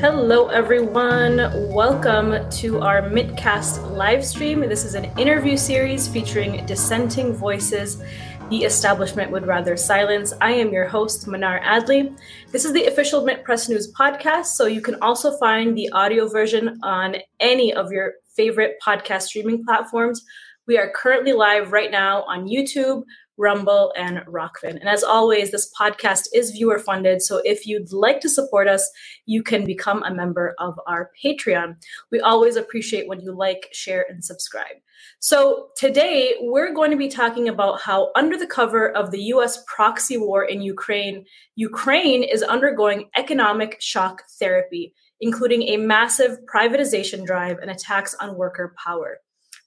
Hello, everyone. Welcome to our MintCast live stream. This is an interview series featuring dissenting voices the establishment would rather silence. I am your host, Mnar Adley. This is the official Mint Press News podcast, so you can also find the audio version on any of your favorite podcast streaming platforms. We are currently live right now on YouTube, Rumble, and Rokfin. And as always, this podcast is viewer funded. So if you'd like to support us, you can become a member of our Patreon. We always appreciate when you like, share, and subscribe. So today we're going to be talking about how, under the cover of the US proxy war in Ukraine, Ukraine is undergoing economic shock therapy, including a massive privatization drive and attacks on worker power.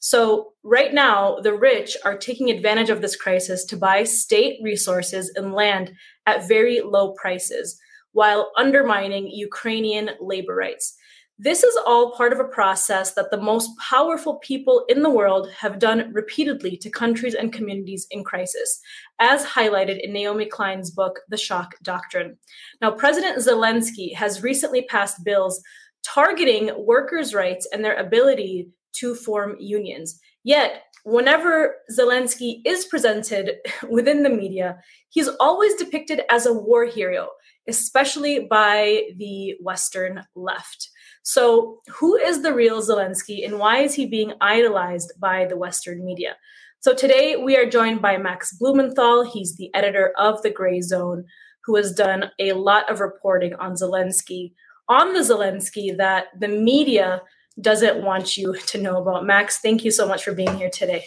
So, right now, the rich are taking advantage of this crisis to buy state resources and land at very low prices while undermining Ukrainian labor rights. This is all part of a process that the most powerful people in the world have done repeatedly to countries and communities in crisis, as highlighted in Naomi Klein's book, The Shock Doctrine. Now, President Zelensky has recently passed bills targeting workers' rights and their ability to form unions. Yet, whenever Zelensky is presented within the media, he's always depicted as a war hero, especially by the Western left. So, who is the real Zelensky and why is he being idolized by the Western media? So, today we are joined by Max Blumenthal. He's the editor of The Gray Zone, who has done a lot of reporting on Zelensky, on the Zelensky that the media doesn't want you to know about. Max, thank you so much for being here today.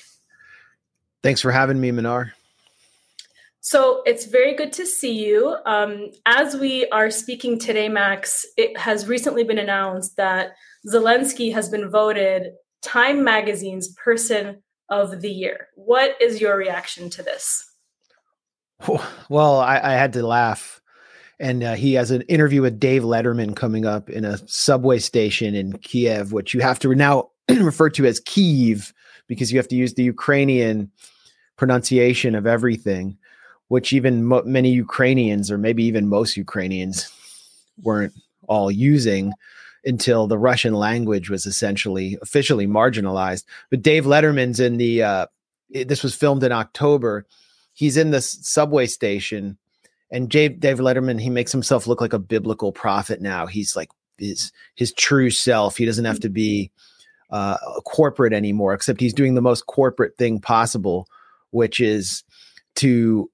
Thanks for having me, Minar. So it's very good to see you. Um, as we are speaking today, Max, it has recently been announced that Zelensky has been voted Time Magazine's Person of the Year. What is your reaction to this? Well, I, I had to laugh and uh, he has an interview with Dave Letterman coming up in a subway station in Kiev, which you have to now refer to as Kyiv because you have to use the Ukrainian pronunciation of everything, which even mo- many Ukrainians, or maybe even most Ukrainians, weren't all using until the Russian language was essentially officially marginalized. But Dave Letterman's in the, uh, it, this was filmed in October. He's in this subway station and Dave, Dave Letterman, he makes himself look like a biblical prophet now. He's like his his true self. He doesn't have to be uh, corporate anymore, except he's doing the most corporate thing possible, which is to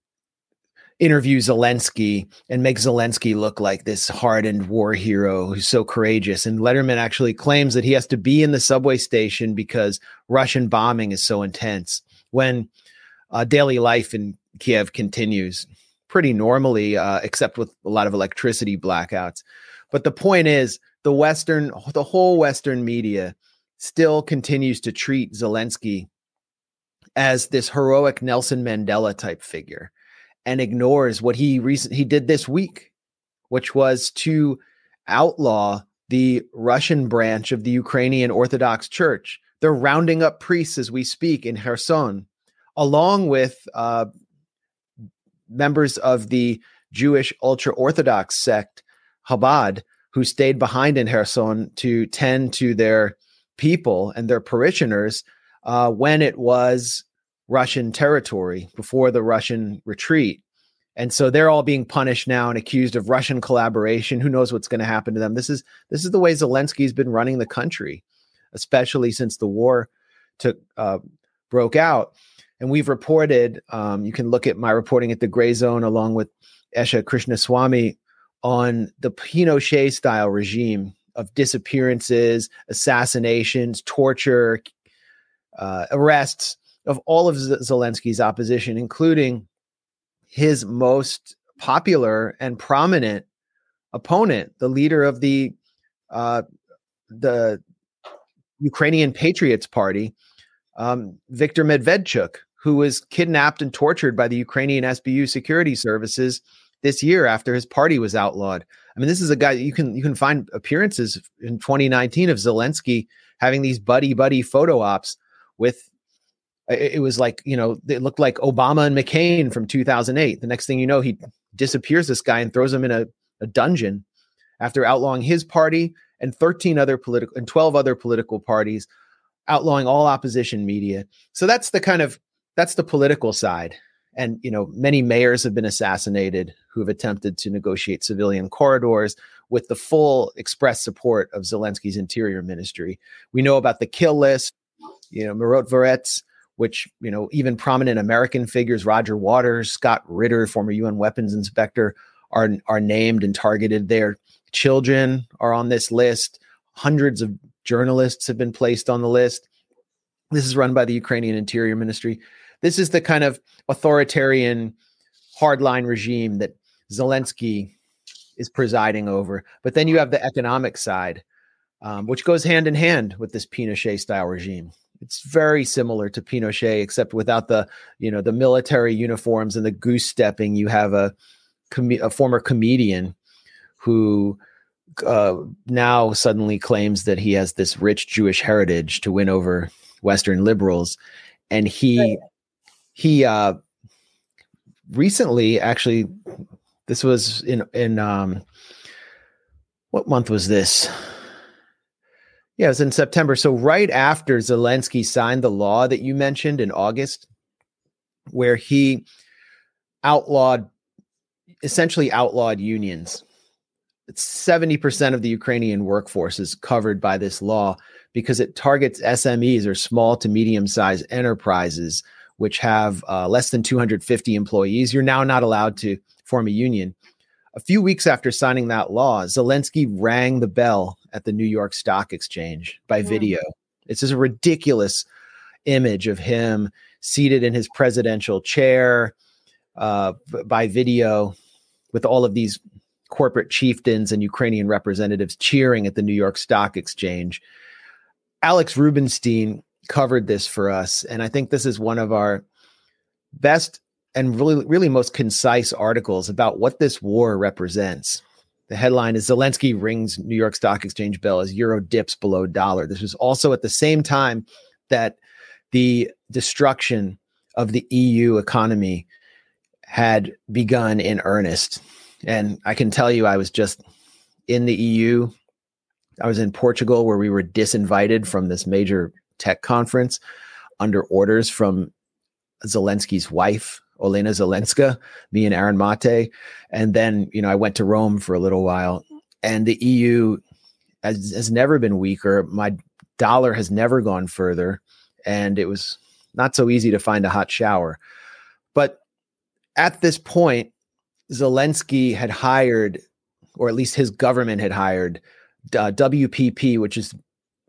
interview Zelensky and make Zelensky look like this hardened war hero who's so courageous. And Letterman actually claims that he has to be in the subway station because Russian bombing is so intense. When uh, daily life in Kiev continues, pretty normally, uh, except with a lot of electricity blackouts. But the point is, the Western, the whole Western media still continues to treat Zelensky as this heroic Nelson Mandela type figure and ignores what he recent he did this week, which was to outlaw the Russian branch of the Ukrainian Orthodox Church. They're rounding up priests as we speak in Kherson, along with uh, members of the Jewish ultra Orthodox sect, Chabad, who stayed behind in Kherson to tend to their people and their parishioners uh, when it was Russian territory before the Russian retreat. And so they're all being punished now and accused of Russian collaboration. Who knows what's going to happen to them? This is this is the way Zelensky's been running the country, especially since the war took uh, broke out. And we've reported, um, you can look at my reporting at the Gray Zone along with Esha Krishnaswamy on the Pinochet style regime of disappearances, assassinations, torture, uh, arrests of all of Zelensky's opposition, including his most popular and prominent opponent, the leader of the uh, the Ukrainian Patriots Party, um, Viktor Medvedchuk, who was kidnapped and tortured by the Ukrainian SBU security services this year after his party was outlawed. I mean, this is a guy you can you can find appearances in 2019 of Zelensky having these buddy buddy photo ops with it, was like you know it looked like Obama and McCain from 2008. The next thing you know, he disappears this guy and throws him in a, a dungeon after outlawing his party and 13 other political and 12 other political parties outlawing all opposition media so that's the kind of that's the political side. And you know many mayors have been assassinated who have attempted to negotiate civilian corridors with the full express support of Zelensky's interior ministry. We know about the kill list you know Marot Myrotvorets which you know even prominent American figures Roger Waters Scott Ritter former UN weapons inspector are are named and targeted there. Children are on this list. Hundreds of journalists have been placed on the list. This is run by the Ukrainian interior ministry this is the kind of authoritarian hardline regime that Zelensky is presiding over. But then you have the economic side, um, which goes hand in hand with this Pinochet style regime. It's very similar to Pinochet, except without the you know the military uniforms and the goose stepping. You have a com- a former comedian who uh, now suddenly claims that he has this rich Jewish heritage to win over Western liberals, and he he uh recently actually this was in in um what month was this? Yeah it was in september. So right after zelensky signed the law that you mentioned in august where he outlawed essentially outlawed unions. 70% of the ukrainian workforce is covered by this law because it targets smes or small to medium sized enterprises which have uh, less than 250 employees, you're now not allowed to form a union. A few weeks after signing that law, Zelensky rang the bell at the New York Stock Exchange by yeah. video. It's just a ridiculous image of him seated in his presidential chair uh, by video with all of these corporate chieftains and Ukrainian representatives cheering at the New York Stock Exchange. Alex Rubinstein covered this for us. And I think this is one of our best and really, really most concise articles about what this war represents. The headline is Zelensky rings New York Stock Exchange bell as euro dips below dollar. This was also at the same time that the destruction of the EU economy had begun in earnest. And I can tell you, I was just in the EU. I was in Portugal where we were disinvited from this major tech conference under orders from Zelensky's wife, Olena Zelenska, me and Aaron Mate. And then, you know, I went to Rome for a little while. And the EU has, has never been weaker. My dollar has never gone further. And it was not so easy to find a hot shower. But at this point, Zelensky had hired, or at least his government had hired, uh, WPP, which is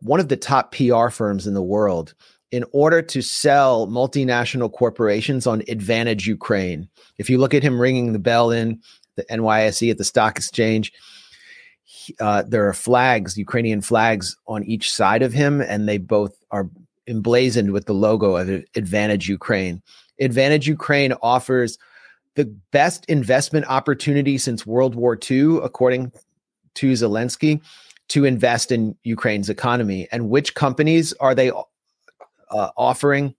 one of the top PR firms in the world in order to sell multinational corporations on Advantage Ukraine. If you look at him ringing the bell in the NYSE at the stock exchange, uh, there are flags, Ukrainian flags on each side of him, and they both are emblazoned with the logo of Advantage Ukraine. Advantage Ukraine offers the best investment opportunity since World War II, according to Zelensky to invest in Ukraine's economy and which companies are they uh, offering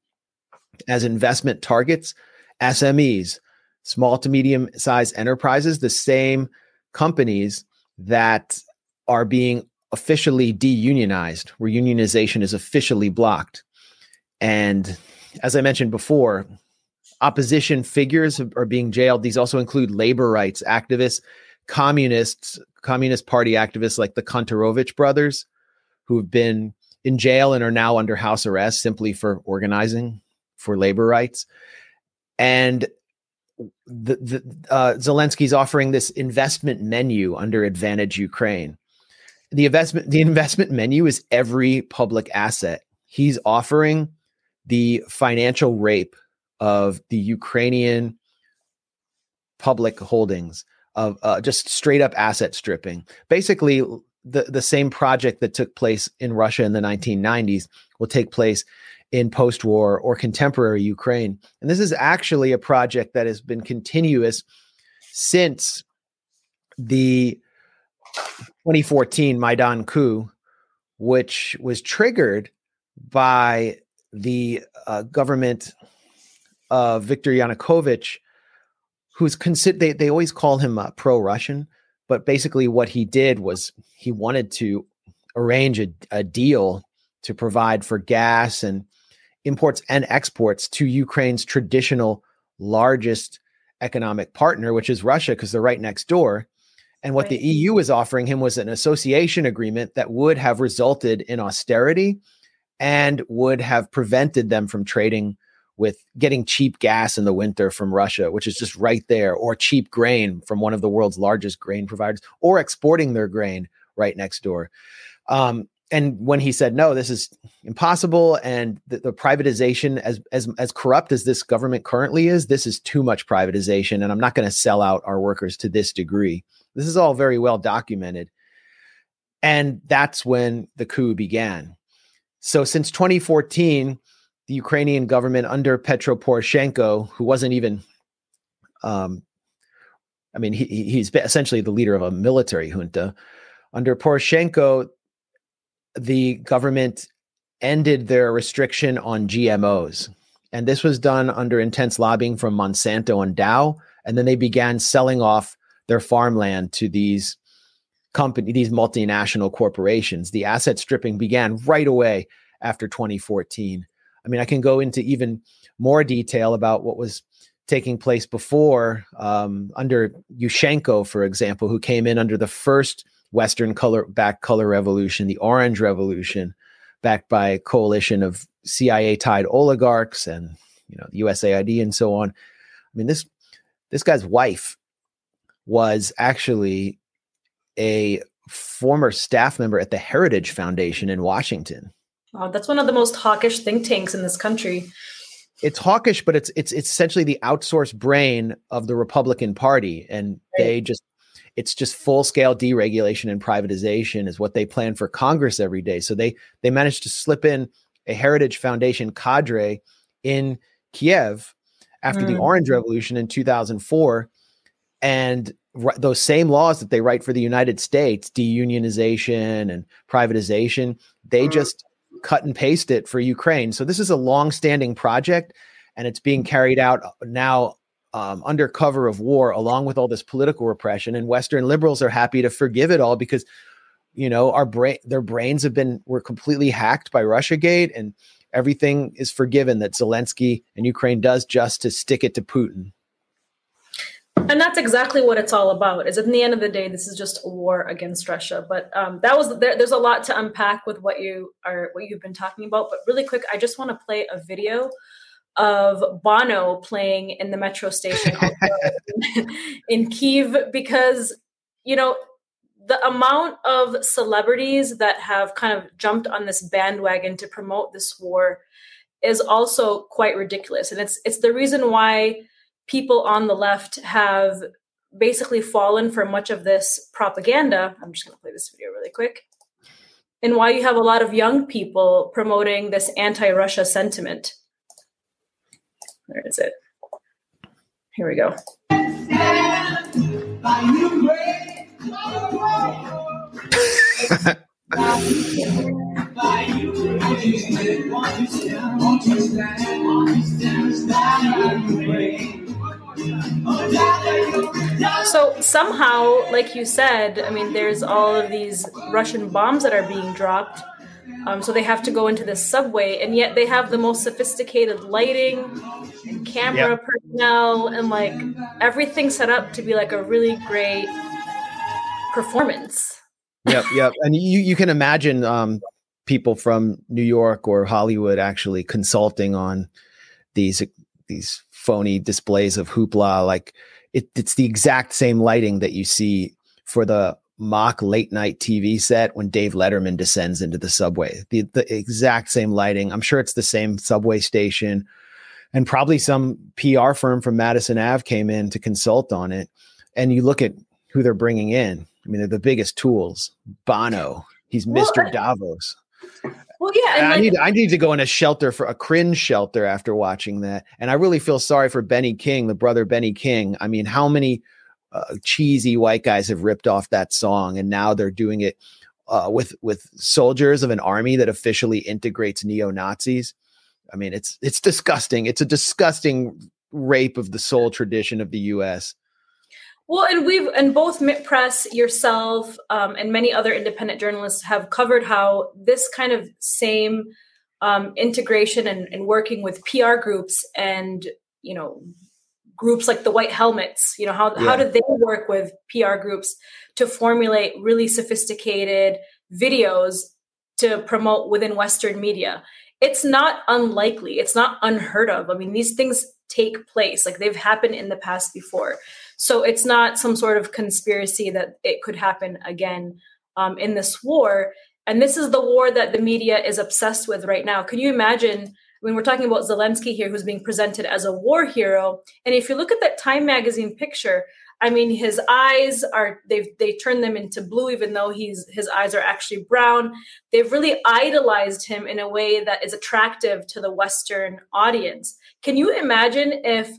as investment targets? SMEs, small to medium sized enterprises, the same companies that are being officially deunionized, where unionization is officially blocked. And as I mentioned before, opposition figures are being jailed. These also include labor rights activists, communists, Communist Party activists like the Kononovich brothers, who've been in jail and are now under house arrest simply for organizing for labor rights. And the, the uh, Zelensky's offering this investment menu under Advantage Ukraine. The investment the investment menu is every public asset. He's offering the financial rape of the Ukrainian public holdings of uh, just straight up asset stripping. Basically, the, the same project that took place in Russia in the 1990s will take place in post war or contemporary Ukraine. And this is actually a project that has been continuous since the 2014 Maidan coup, which was triggered by the uh, government of Viktor Yanukovych, who's considered, they, they always call him uh, pro Russian, but basically what he did was he wanted to arrange a, a deal to provide for gas and imports and exports to Ukraine's traditional largest economic partner, which is Russia, because they're right next door. And what right. the EU was offering him was an association agreement that would have resulted in austerity and would have prevented them from trading with getting cheap gas in the winter from Russia, which is just right there, or cheap grain from one of the world's largest grain providers, or exporting their grain right next door. Um, and when he said no, this is impossible, and the, the, privatization, as as as corrupt as this government currently is, this is too much privatization, and I'm not going to sell out our workers to this degree. This is all very well documented, and that's when the coup began. So since 2014, the Ukrainian government under Petro Poroshenko, who wasn't even, um, I mean, he, he's essentially the leader of a military junta. Under Poroshenko, the government ended their restriction on GMOs. And this was done under intense lobbying from Monsanto and Dow. And then they began selling off their farmland to these company, these multinational corporations. The asset stripping began right away after 2014. I mean, I can go into even more detail about what was taking place before um, under Yushchenko, for example, who came in under the first Western color back color revolution, the Orange Revolution, backed by a coalition of CIA tied oligarchs and you know the USAID and so on. I mean this this guy's wife was actually a former staff member at the Heritage Foundation in Washington. Wow, that's one of the most hawkish think tanks in this country. It's hawkish, but it's it's it's essentially the outsourced brain of the Republican Party, and right. they just it's just full scale deregulation and privatization is what they plan for Congress every day. So they they managed to slip in a Heritage Foundation cadre in Kiev after mm. the Orange Revolution in 2004, and r- those same laws that they write for the United States, deunionization and privatization, they mm. just cut and paste it for Ukraine. So this is a long-standing project, and it's being carried out now um, under cover of war, along with all this political repression. And Western liberals are happy to forgive it all because, you know, our brain, their brains have been were completely hacked by RussiaGate, and everything is forgiven that Zelensky and Ukraine does just to stick it to Putin. And that's exactly what it's all about. Is at the end of the day, this is just a war against Russia. But um, that was there, there's a lot to unpack with what you are what you've been talking about. But really quick, I just want to play a video of Bono playing in the metro station in Kiev because you know the amount of celebrities that have kind of jumped on this bandwagon to promote this war is also quite ridiculous and it's it's the reason why people on the left have basically fallen for much of this propaganda i'm just going to play this video really quick and why you have a lot of young people promoting this anti-russia sentiment where is it? Here we go. So somehow, like you said, I mean, there's all of these Russian bombs that are being dropped um, so they have to go into the subway, and yet they have the most sophisticated lighting and camera yep. personnel, and like everything set up to be like a really great performance. Yep, yep. And you you can imagine um, people from New York or Hollywood actually consulting on these these phony displays of hoopla. Like it, it's the exact same lighting that you see for the mock late night TV set when Dave Letterman descends into the subway. The the exact same lighting. I'm sure it's the same subway station. And probably some PR firm from Madison Ave came in to consult on it. And you look at who they're bringing in. I mean, they're the biggest tools. Bono, he's well, Mr. Davos. Well, yeah, I like, need I need to go in a shelter for a cringe shelter after watching that, and I really feel sorry for Benny King, the brother Benny King. I mean, how many uh, cheesy white guys have ripped off that song, and now they're doing it uh, with with soldiers of an army that officially integrates neo Nazis. I mean, it's it's disgusting. It's a disgusting rape of the soul tradition of the U.S. Well, and we've and both Mint Press, yourself, um, and many other independent journalists have covered how this kind of same um, integration and, and working with PR groups and you know groups like the White Helmets. You know how yeah. how do they work with PR groups to formulate really sophisticated videos to promote within Western media? It's not unlikely. It's not unheard of. I mean, these things take place. Like they've happened in the past before. So it's not some sort of conspiracy that it could happen again um, in this war. And this is the war that the media is obsessed with right now. Can you imagine? When we're talking about Zelensky here, who's being presented as a war hero, and if you look at that Time magazine picture, I mean, his eyes are they've they turned them into blue, even though he's his eyes are actually brown. They've really idolized him in a way that is attractive to the Western audience. Can you imagine if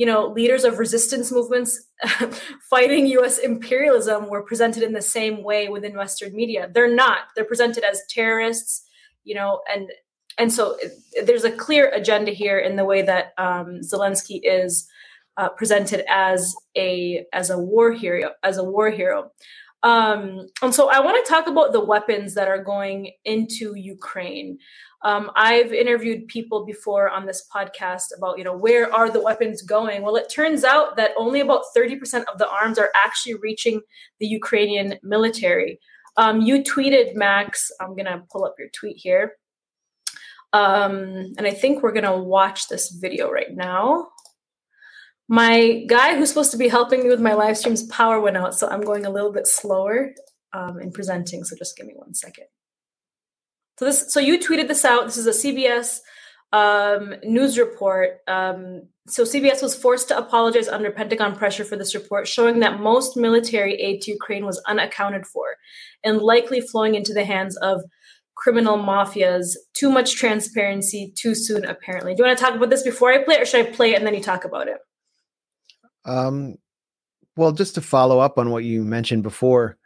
you know leaders of resistance movements fighting U.S. imperialism were presented in the same way within Western media? They're not. They're presented as terrorists, you know, and and so there's a clear agenda here in the way that um, Zelensky is uh, presented as a as a war hero as a war hero. Um, and so I want to talk about the weapons that are going into Ukraine. Um, I've interviewed people before on this podcast about, you know, where are the weapons going? Well, it turns out that only about 30% of the arms are actually reaching the Ukrainian military. Um, you tweeted, Max, I'm going to pull up your tweet here. Um, and I think we're going to watch this video right now. My guy who's supposed to be helping me with my live streams power went out, so I'm going a little bit slower um, in presenting. So just give me one second. So this, so you tweeted this out. This is a CBS um, news report. Um, so CBS was forced to apologize under Pentagon pressure for this report, showing that most military aid to Ukraine was unaccounted for and likely flowing into the hands of criminal mafias. Too much transparency too soon, apparently. Do you want to talk about this before I play it, or should I play it and then you talk about it? Um, well, just to follow up on what you mentioned before,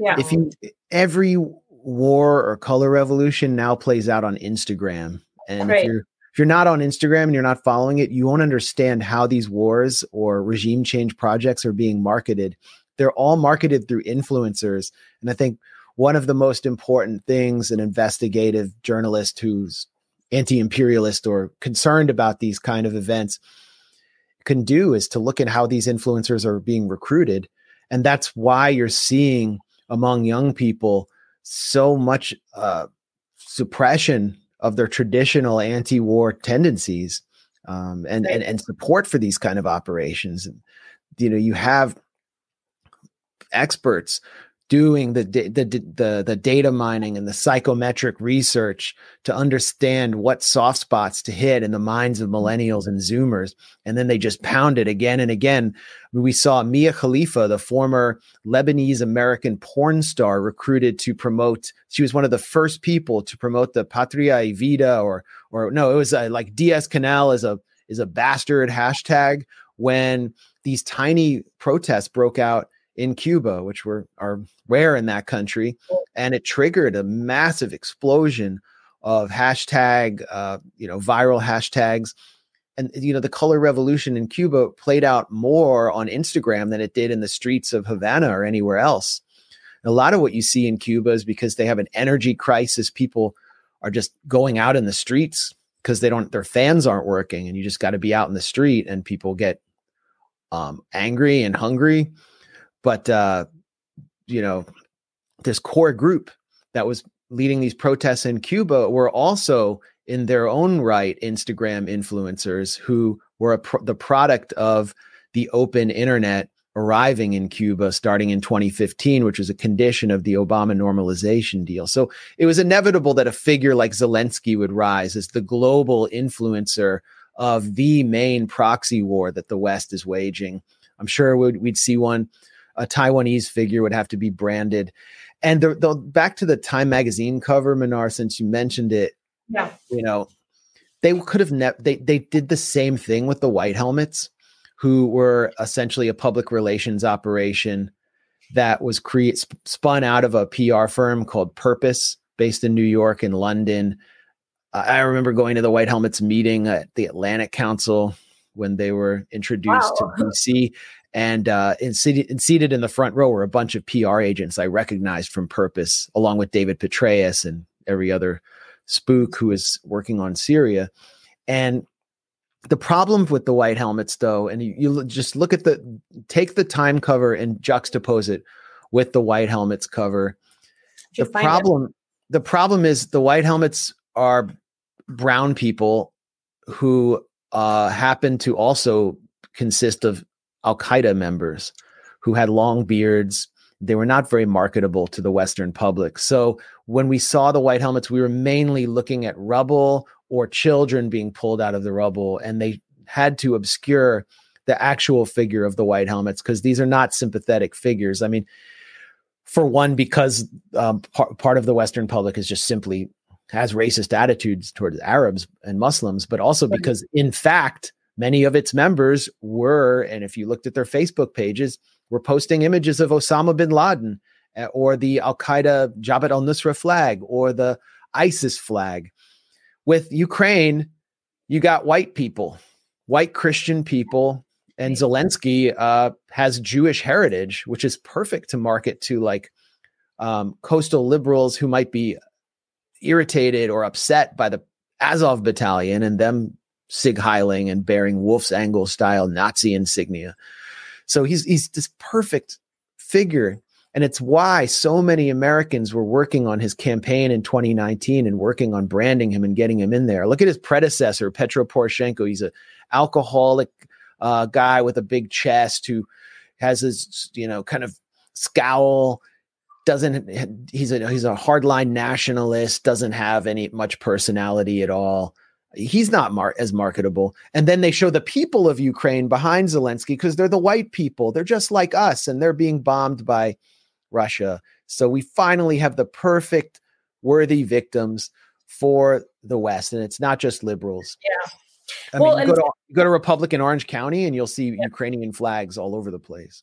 yeah. if you every war or color revolution now plays out on Instagram. And right. if you're if you're not on Instagram and you're not following it, you won't understand how these wars or regime change projects are being marketed. They're all marketed through influencers. And I think one of the most important things an investigative journalist who's anti-imperialist or concerned about these kind of events can do is to look at how these influencers are being recruited. And that's why you're seeing among young people so much uh, suppression of their traditional anti-war tendencies um, and, and and support for these kind of operations. You know, you have experts doing the, the the the data mining and the psychometric research to understand what soft spots to hit in the minds of millennials and zoomers. And then they just pound it again and again. We saw Mia Khalifa the former Lebanese American porn star recruited to promote she was one of the first people to promote the Patria y Vida or or no it was uh, like Díaz-Canel is a is a bastard hashtag when these tiny protests broke out in Cuba, which were are rare in that country, and it triggered a massive explosion of hashtag, uh, you know, viral hashtags. And you know, the color revolution in Cuba played out more on Instagram than it did in the streets of Havana or anywhere else. And a lot of what you see in Cuba is because they have an energy crisis. People are just going out in the streets because they don't, their fans aren't working, and you just got to be out in the street, and people get um, angry and hungry but uh, you know, this core group that was leading these protests in Cuba were also in their own right Instagram influencers who were pro- the product of the open internet arriving in Cuba starting in 2015, which was a condition of the Obama normalization deal. So it was inevitable that a figure like Zelensky would rise as the global influencer of the main proxy war that the West is waging. I'm sure we'd, we'd see one a Taiwanese figure would have to be branded. And the, the back to the Time magazine cover, Minar, since you mentioned it, yeah, you know, they could have never they they did the same thing with the white helmets, who were essentially a public relations operation that was create spun out of a PR firm called Purpose, based in New York and London. I remember going to the White Helmets meeting at the Atlantic Council when they were introduced wow. to DC. And, uh, and, seated, and seated in the front row were a bunch of PR agents I recognized from Purpose, along with David Petraeus and every other spook who is working on Syria. And the problem with the white helmets, though, and you, you just look at the take the time cover and juxtapose it with the white helmets cover. The problem, the problem is the white helmets are brown people who uh, happen to also consist of Al Qaeda members who had long beards. They were not very marketable to the Western public. So when we saw the white helmets, we were mainly looking at rubble or children being pulled out of the rubble, and they had to obscure the actual figure of the white helmets because these are not sympathetic figures. I mean, for one, because um, par- part of the Western public is just simply has racist attitudes towards Arabs and Muslims, but also because, in fact, many of its members were, and if you looked at their Facebook pages, were posting images of Osama bin Laden eh, or the Al Qaeda Jabhat al Nusra flag or the ISIS flag. With Ukraine, you got white people, white Christian people, and Zelensky uh, has Jewish heritage, which is perfect to market to like um, coastal liberals who might be irritated or upset by the Azov battalion and them sig heiling and bearing Wolfsangel style Nazi insignia. So he's he's this perfect figure and it's why so many Americans were working on his campaign in 2019 and working on branding him and getting him in there. Look at his predecessor, Petro Poroshenko. He's an alcoholic uh, guy with a big chest who has his, you know, kind of scowl. Doesn't he's a he's a hardline nationalist. Doesn't have any much personality at all. He's not mar- as marketable. And then they show the people of Ukraine behind Zelensky because they're the white people. They're just like us, and they're being bombed by Russia. So we finally have the perfect worthy victims for the West. And it's not just liberals. Yeah. I well, mean, you, go to, you go to Republican Orange County and you'll see yeah. Ukrainian flags all over the place.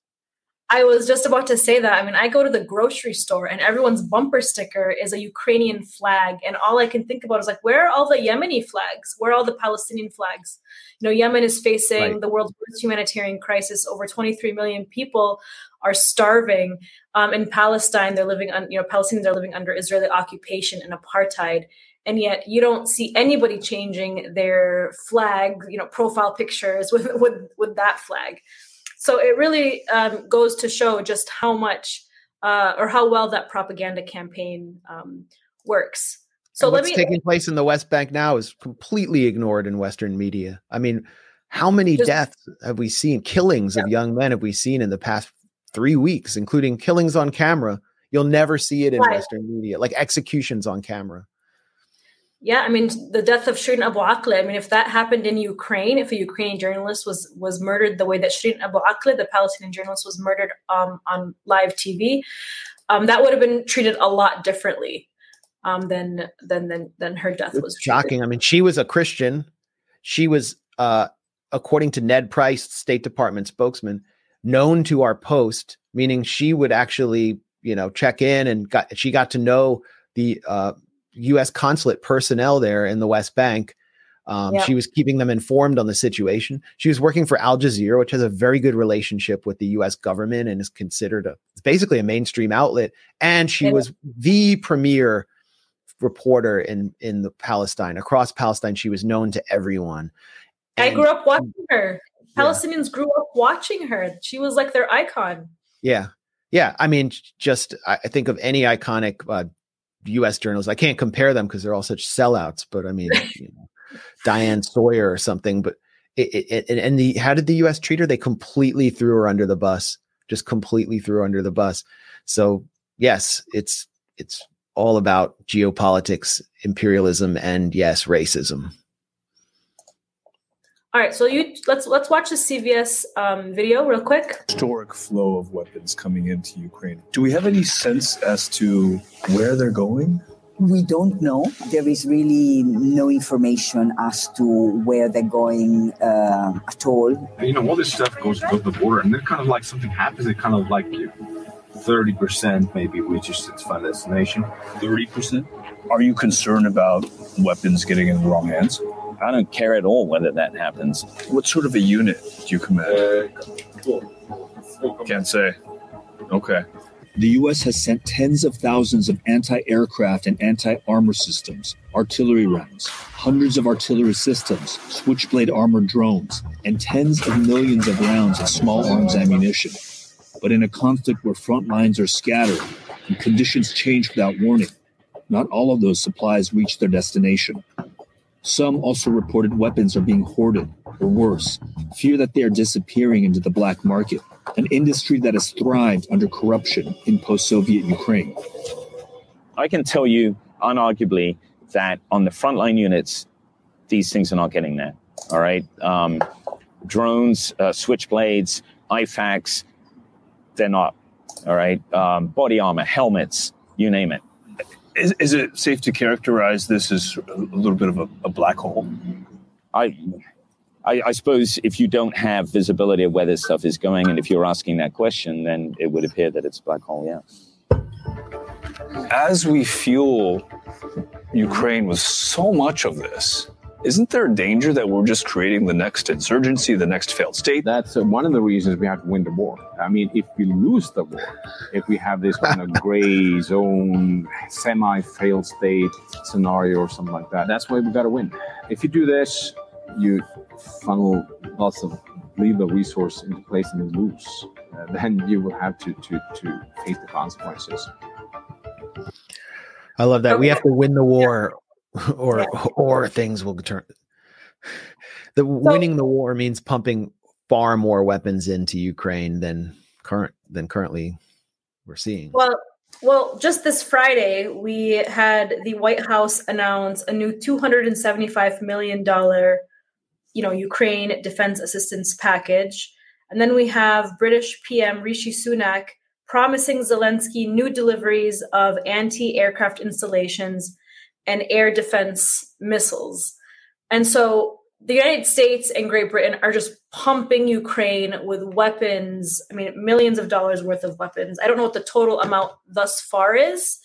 I was just about to say that. I mean, I go to the grocery store and everyone's bumper sticker is a Ukrainian flag. And all I can think about is like, where are all the Yemeni flags? Where are all the Palestinian flags? You know, Yemen is facing right. the world's worst humanitarian crisis. Over 23 million people are starving. Um, in Palestine, they're living on, you know, Palestinians are living under Israeli occupation and apartheid. And yet you don't see anybody changing their flag, you know, profile pictures with, with, with that flag. So it really um, goes to show just how much uh, or how well that propaganda campaign um, works. So and what's me, taking place in the West Bank now is completely ignored in Western media. I mean, how many just, deaths have we seen? Killings yeah. of young men have we seen in the past three weeks, including killings on camera? You'll never see it in right. Western media, like executions on camera. Yeah, I mean the death of Shireen Abu Akleh. I mean, if that happened in Ukraine, if a Ukrainian journalist was was murdered the way that Shireen Abu Akleh, the Palestinian journalist, was murdered um, on live TV, um, that would have been treated a lot differently um, than than than than her death was. Shocking. I mean, she was a Christian. She was, uh, according to Ned Price, State Department spokesman, known to our post, meaning she would actually, you know, check in and got she got to know the uh, U.S. consulate personnel there in the West Bank. Um, She was keeping them informed on the situation. She was working for Al Jazeera, which has a very good relationship with the U.S. government and is considered a basically a mainstream outlet. And she was the premier reporter in in the Palestine across Palestine. She was known to everyone. And, I grew up watching her. Palestinians yeah. grew up watching her. She was like their icon. Yeah, yeah. I mean, just I think of any iconic uh, U.S. journalists. I can't compare them because they're all such sellouts. But I mean, you know, Diane Sawyer or something. But it, it, it, and the how did the U.S. treat her? They completely threw her under the bus. Just completely threw her under the bus. So yes, it's it's all about geopolitics, imperialism, and yes, racism. All right, so you let's let's watch the CBS um, video real quick. Historic flow of weapons coming into Ukraine. Do we have any sense as to where they're going? We don't know. There is really no information as to where they're going uh, at all. You know, all this stuff goes above the border, and then kind of like something happens. It kind of like thirty percent maybe reaches its final destination. Thirty percent. Are you concerned about weapons getting in the wrong hands? I don't care at all whether that happens. What sort of a unit do you command? Can't say. Okay. The U.S. has sent tens of thousands of anti aircraft and anti armor systems, artillery rounds, hundreds of artillery systems, switchblade armored drones, and tens of millions of rounds of small arms ammunition. But in a conflict where front lines are scattered and conditions change without warning, not all of those supplies reach their destination. Some also reported weapons are being hoarded, or worse, fear that they are disappearing into the black market, an industry that has thrived under corruption in post Soviet Ukraine. I can tell you unarguably that on the frontline units, these things are not getting there. All right. Um, drones, uh, switchblades, IFAKs, they're not. All right. Um, body armor, helmets, you name it. Is, is it safe to characterize this as a little bit of a, a black hole? I, I, I, suppose if you don't have visibility of where this stuff is going, and if you're asking that question, then it would appear that it's a black hole, yeah. As we fuel Ukraine with so much of this, isn't there a danger that we're just creating the next insurgency, the next failed state? That's uh, one of the reasons we have to win the war. I mean, if we lose the war, if we have this kind of gray zone, semi failed state scenario or something like that, that's why we got to win. If you do this, you funnel lots of leave a resource into place and lose. Uh, then you will have to, to, to face the consequences. I love that. Okay. We have to win the war or yeah. or things will turn. The so, winning the war means pumping far more weapons into Ukraine than current than currently we're seeing. Well, well, just this Friday, we had the White House announce a new $275 million, you know, Ukraine defense assistance package. And then we have British PM Rishi Sunak promising Zelensky new deliveries of anti-aircraft installations and air defense missiles. And so the United States and Great Britain are just pumping Ukraine with weapons. I mean, millions of dollars worth of weapons. I don't know what the total amount thus far is,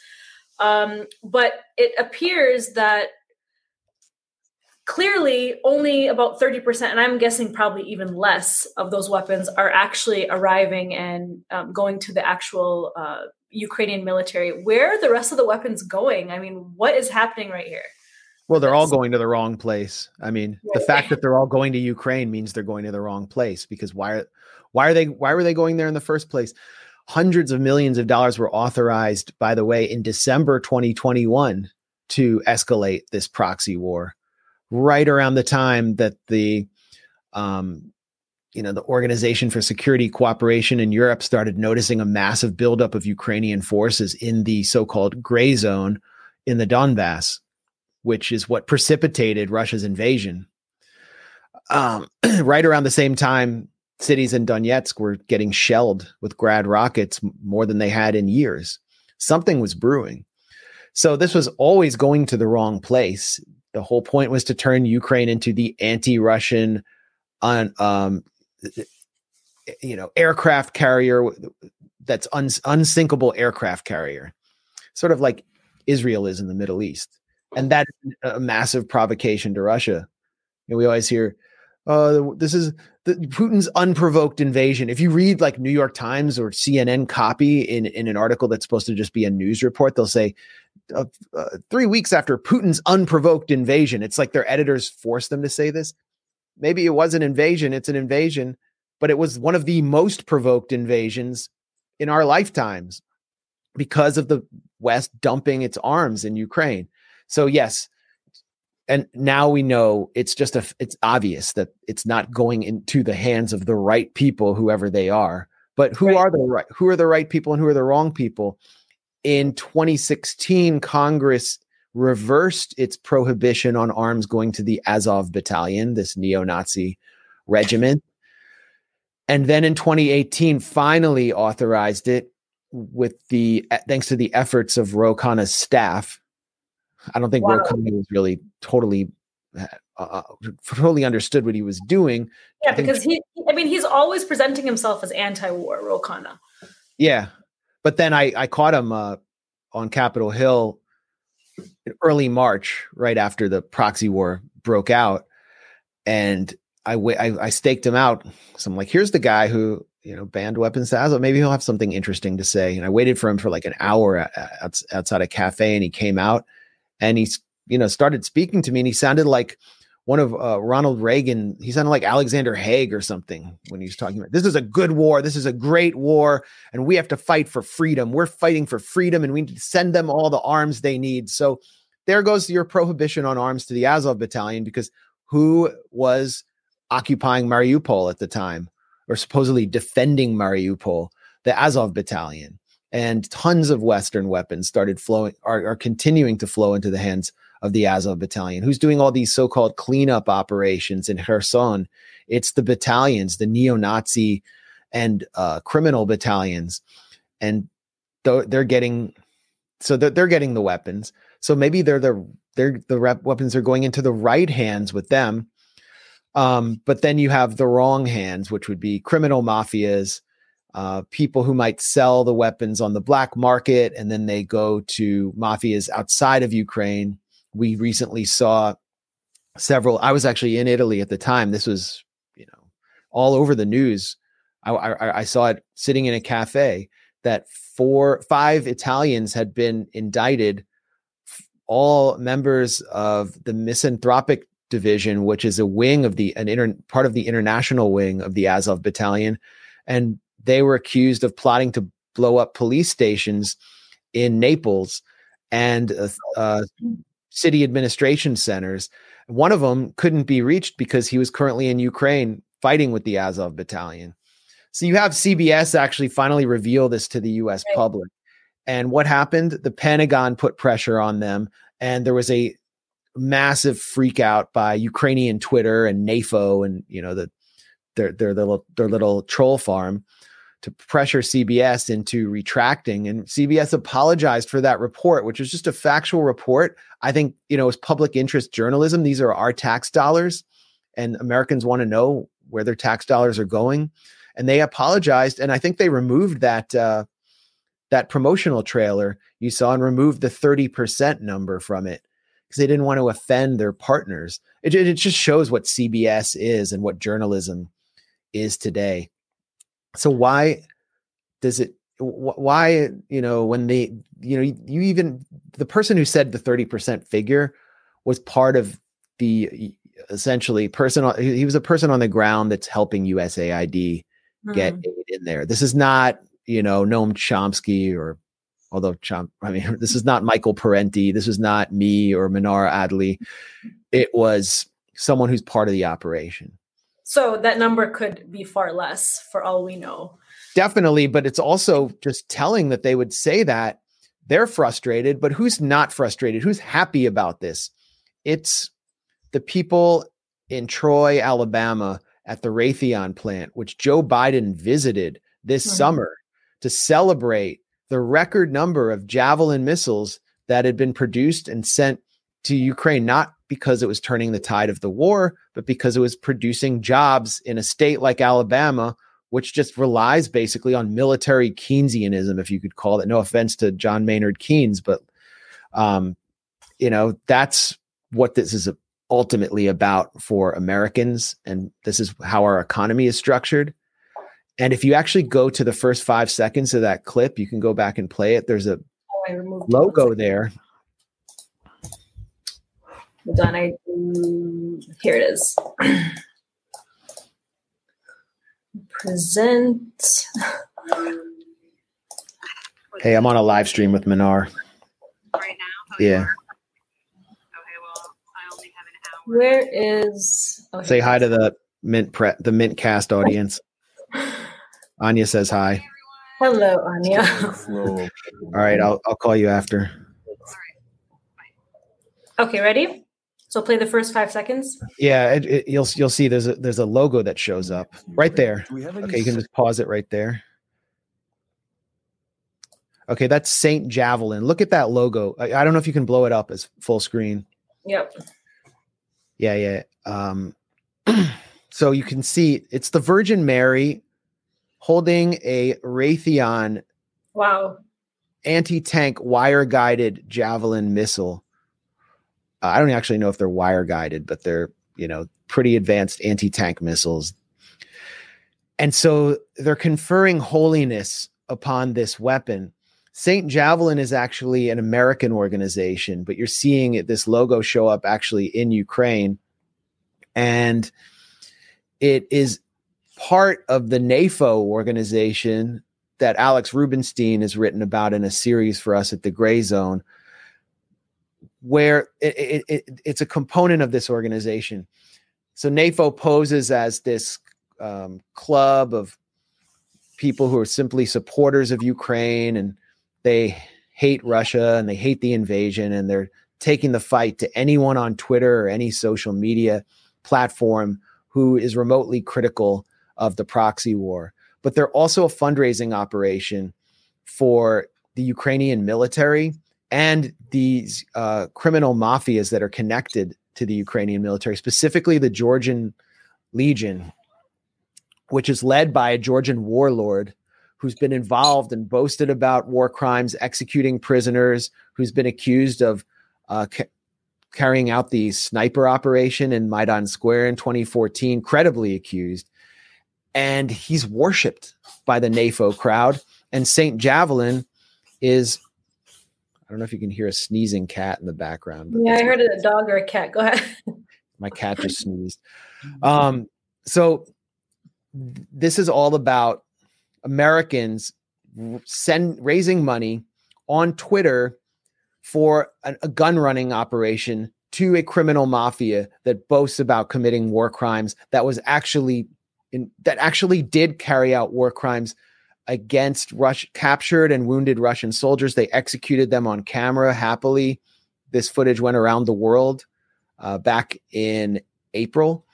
um, but it appears that clearly only about 30%, and I'm guessing probably even less of those weapons are actually arriving and um, going to the actual uh, Ukrainian military. Where are the rest of the weapons going? I mean, what is happening right here? Well, they're all going to the wrong place. I mean, the fact that they're all going to Ukraine means they're going to the wrong place because why are why are they why were they going there in the first place? Hundreds of millions of dollars were authorized, by the way, in December 2021 to escalate this proxy war, right around the time that the um, you know, the Organization for Security Cooperation in Europe started noticing a massive buildup of Ukrainian forces in the so-called gray zone in the Donbass, which is what precipitated Russia's invasion. Um, right around the same time, cities in Donetsk were getting shelled with grad rockets more than they had in years. Something was brewing. So this was always going to the wrong place. The whole point was to turn Ukraine into the anti-Russian on um, you know aircraft carrier that's un, unsinkable aircraft carrier sort of like israel is in the middle east. And that's a massive provocation to russia. Know, we always hear oh this is the, putin's unprovoked invasion. If you read like new york times or cnn copy in, in an article that's supposed to just be a news report they'll say uh, uh, three weeks after putin's unprovoked invasion it's like their editors force them to say this maybe it was an invasion, it's an invasion, but it was one of the most provoked invasions in our lifetimes because of the West dumping its arms in Ukraine. So yes, and now we know it's just a it's obvious that it's not going into the hands of the right people whoever they are. But who right. are the right who are the right people and who are the wrong people? In 2016 Congress reversed its prohibition on arms going to the Azov battalion, this neo Nazi regiment. And then in 2018, finally authorized it with the thanks to the efforts of Ro Khanna's staff. I don't think wow. Ro Khanna was really totally uh, uh, totally understood what he was doing. Yeah, because he, I mean, he's always presenting himself as anti-war, Ro Khanna. Yeah, but then I I caught him uh, on Capitol Hill early March, right after the proxy war broke out, and I, I, I staked him out. So I'm like, here's the guy who you know banned weapons to Azov. Maybe he'll have something interesting to say. And I waited for him for like an hour outside a cafe, and he came out, and he's you know started speaking to me, and he sounded like one of uh, Ronald Reagan. He sounded like Alexander Haig or something when he was talking about this is a good war. This is a great war, and we have to fight for freedom. We're fighting for freedom, and we need to send them all the arms they need. So there goes your prohibition on arms to the Azov battalion because who was occupying Mariupol at the time or supposedly defending Mariupol? The Azov battalion. And tons of Western weapons started flowing, are, are continuing to flow into the hands of the Azov battalion. Who's doing all these so called cleanup operations in Kherson? It's the battalions, the neo Nazi and uh, criminal battalions. And th- they're getting, so they're, they're getting the weapons. So maybe they're the they're the rep weapons are going into the right hands with them. Um, but then you have the wrong hands, which would be criminal mafias, uh, people who might sell the weapons on the black market, and then they go to mafias outside of Ukraine. We recently saw several. I was actually in Italy at the time. This was, you know, all over the news. I, I, I saw it sitting in a cafe that four, five Italians had been indicted all members of the misanthropic division, which is a wing of the an inter, part of the international wing of the Azov battalion, and they were accused of plotting to blow up police stations in Naples and uh, uh, city administration centers. One of them couldn't be reached because he was currently in Ukraine fighting with the Azov battalion. So you have CBS actually finally reveal this to the U.S. Right. public. And what happened? The Pentagon put pressure on them, and there was a massive freak out by Ukrainian Twitter and NAFO and you know the their their little their little troll farm to pressure CBS into retracting. And CBS apologized for that report, which was just a factual report. I think you know it's public interest journalism. These are our tax dollars, and Americans want to know where their tax dollars are going. And they apologized, and I think they removed that uh, that promotional trailer you saw and removed the 30% number from it because they didn't want to offend their partners. It, it just shows what CBS is and what journalism is today. So why does it why you know when they you know you even the person who said the 30% figure was part of the essentially person he was a person on the ground that's helping USAID mm-hmm. get aid in there. This is not you know, Noam Chomsky or although Chom, I mean, this is not Michael Parenti. This is not me or Mnar Adley. It was someone who's part of the operation. So that number could be far less for all we know. Definitely. But it's also just telling that they would say that they're frustrated, but who's not frustrated? Who's happy about this? It's the people in Troy, Alabama at the Raytheon plant, which Joe Biden visited this mm-hmm. summer to celebrate the record number of Javelin missiles that had been produced and sent to Ukraine, not because it was turning the tide of the war, but because it was producing jobs in a state like Alabama, which just relies basically on military Keynesianism, if you could call it. No offense to John Maynard Keynes, but um, you know that's what this is ultimately about for Americans, and this is how our economy is structured. And if you actually go to the first five seconds of that clip, you can go back and play it. There's a oh, logo there. Hold on, I here it is. Present. Hey, I'm on a live stream with Mnar. Right now? Oh, yeah. Okay, well, I only have an hour. Where is? Oh, Say hi to the Mint pre- the MintCast audience. Anya says hi. Hello, Anya. All right, I'll I'll call you after. Okay, ready? So play the first five seconds. Yeah, it, it, you'll you'll see there's a there's a logo that shows up right there. Okay, you can just pause it right there. Okay, that's Saint Javelin. Look at that logo. I, I don't know if you can blow it up as full screen. Yep. Yeah, yeah. Um, so you can see it's the Virgin Mary holding a Raytheon wow anti-tank wire-guided javelin missile Uh, I don't actually know if they're wire guided, but they're you know pretty advanced anti tank missiles. And so they're conferring holiness upon this weapon. St. Javelin is actually an American organization, but you're seeing it, this logo show up actually in Ukraine. And it is part of the NAFO organization that Alex Rubinstein has written about in a series for us at the Gray Zone, where it, it, it, it's a component of this organization. So NAFO poses as this um, club of people who are simply supporters of Ukraine and they hate Russia and they hate the invasion and they're taking the fight to anyone on Twitter or any social media platform who is remotely critical of the proxy war. But they're also a fundraising operation for the Ukrainian military and these uh, criminal mafias that are connected to the Ukrainian military, specifically the Georgian Legion, which is led by a Georgian warlord who's been involved and boasted about war crimes, executing prisoners, who's been accused of uh, ca- carrying out the sniper operation in Maidan Square in 2014, credibly accused. And he's worshipped by the NAFO crowd. And St. Javelin is, don't know if you can hear a sneezing cat in the background. But yeah, I heard a dog or a cat. Go ahead. My cat just sneezed. Um, so this is all about Americans send raising money on Twitter for a, a gun running operation to a criminal mafia that boasts about committing war crimes that was actually in, that actually did carry out war crimes against Rush captured and wounded Russian soldiers. They executed them on camera happily. This footage went around the world uh, back in April.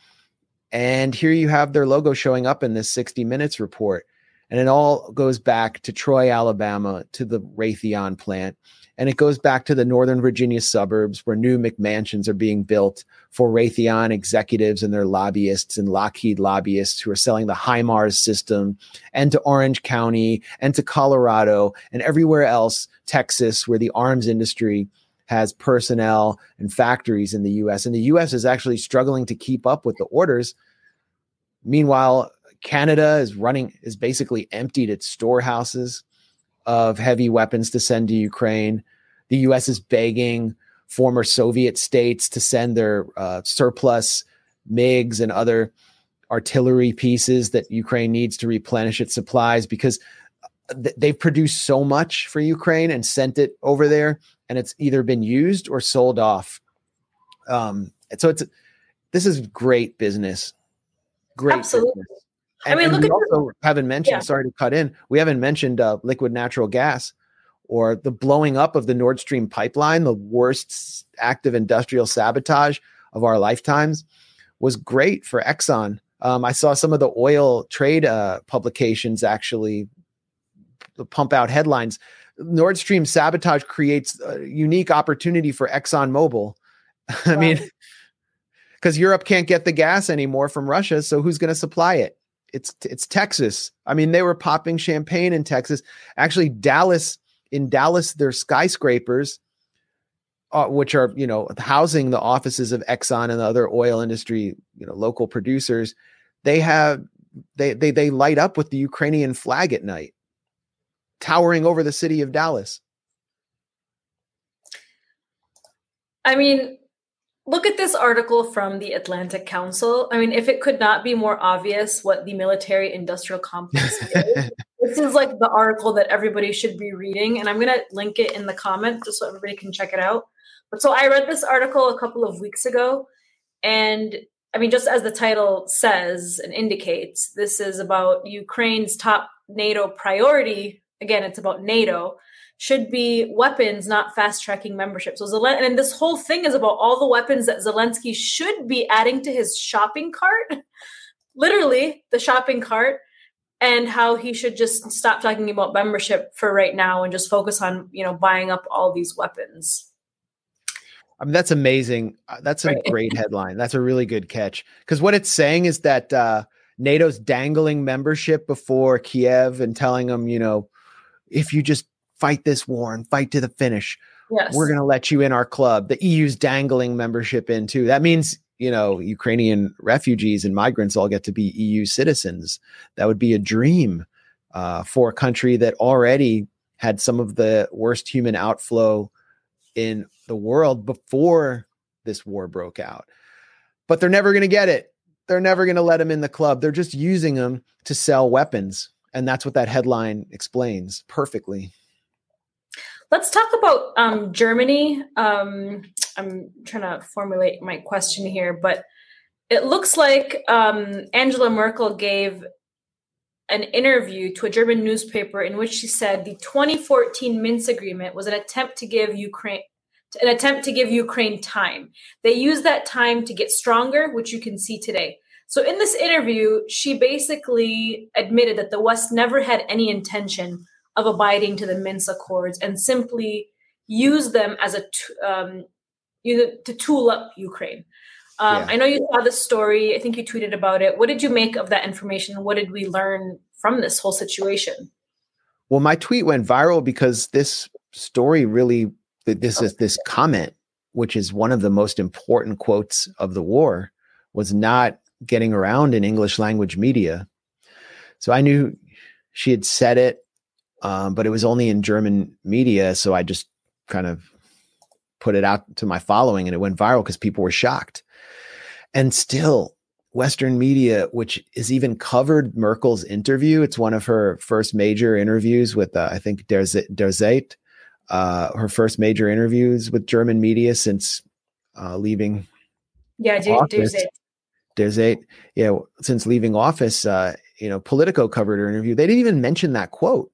And here you have their logo showing up in this 60 Minutes report. And it all goes back to Troy, Alabama, to the Raytheon plant. And it goes back to the Northern Virginia suburbs where new McMansions are being built for Raytheon executives and their lobbyists and Lockheed lobbyists who are selling the HIMARS system and to Orange County and to Colorado and everywhere else, Texas, where the arms industry has personnel and factories in the US. And the US is actually struggling to keep up with the orders. Meanwhile, Canada is running, is basically emptied its storehouses of heavy weapons to send to Ukraine. The US is begging former Soviet states to send their uh, surplus MiGs and other artillery pieces that Ukraine needs to replenish its supplies because th- they've produced so much for Ukraine and sent it over there and it's either been used or sold off. Um, so it's this is great business. Great Absolutely. business. And, I mean, look we at also haven't mentioned. Yeah. Sorry to cut in. We haven't mentioned uh, liquid natural gas or the blowing up of the Nord Stream pipeline, the worst act of industrial sabotage of our lifetimes, was great for Exxon. Um, I saw some of the oil trade uh, publications actually pump out headlines. Nord Stream sabotage creates a unique opportunity for ExxonMobil. I mean, because Europe can't get the gas anymore from Russia, so who's going to supply it? It's it's Texas. I mean, they were popping champagne in Texas. Actually, Dallas in Dallas, their skyscrapers, uh, which are you know housing the offices of Exxon and the other oil industry, you know, local producers. They have they they they light up with the Ukrainian flag at night, towering over the city of Dallas. I mean, look at this article from the Atlantic Council. I mean, if it could not be more obvious what the military industrial complex is, this is like the article that everybody should be reading. And I'm going to link it in the comments just so everybody can check it out. But so I read this article a couple of weeks ago. And I mean, just as the title says and indicates, this is about Ukraine's top NATO priority. Again, it's about NATO should be weapons, not fast tracking membership. So Zelensky, and this whole thing is about all the weapons that Zelensky should be adding to his shopping cart, literally the shopping cart, and how he should just stop talking about membership for right now and just focus on you know buying up all these weapons. I mean, that's amazing. Uh, That's a Right. great headline. That's a really good catch. Because what it's saying is that uh, NATO's dangling membership before Kiev and telling them, you know, if you just fight this war and fight to the finish, Yes. we're going to let you in our club. The EU's dangling membership in too. That means, you know, Ukrainian refugees and migrants all get to be EU citizens. That would be a dream uh, for a country that already had some of the worst human outflow in the world before this war broke out. But they're never going to get it. They're never going to let them in the club. They're just using them to sell weapons. And that's what that headline explains perfectly. Let's talk about um, Germany. Um, I'm trying to formulate my question here, but it looks like um, Angela Merkel gave an interview to a German newspaper in which she said the 2014 Minsk agreement was an attempt to give Ukraine an attempt to give Ukraine time. They used that time to get stronger, which you can see today. So in this interview, she basically admitted that the West never had any intention of abiding to the Minsk Accords and simply use them as a um, you to tool up Ukraine. Um, Yeah. I know you saw the story. I think you tweeted about it. What did you make of that information? What did we learn from this whole situation? Well, my tweet went viral because this story really, this is this comment, which is one of the most important quotes of the war, was not getting around in English language media. So I knew she had said it, um, but it was only in German media. So I just kind of put it out to my following, and it went viral because people were shocked. And still, Western media, which is even covered Merkel's interview. It's one of her first major interviews with, uh, I think, Der Z- Der Zeit, uh, her first major interviews with German media since uh, leaving Yeah, Office. Der Zeit. Yeah, since leaving office, uh, you know, Politico covered her interview. They didn't even mention that quote.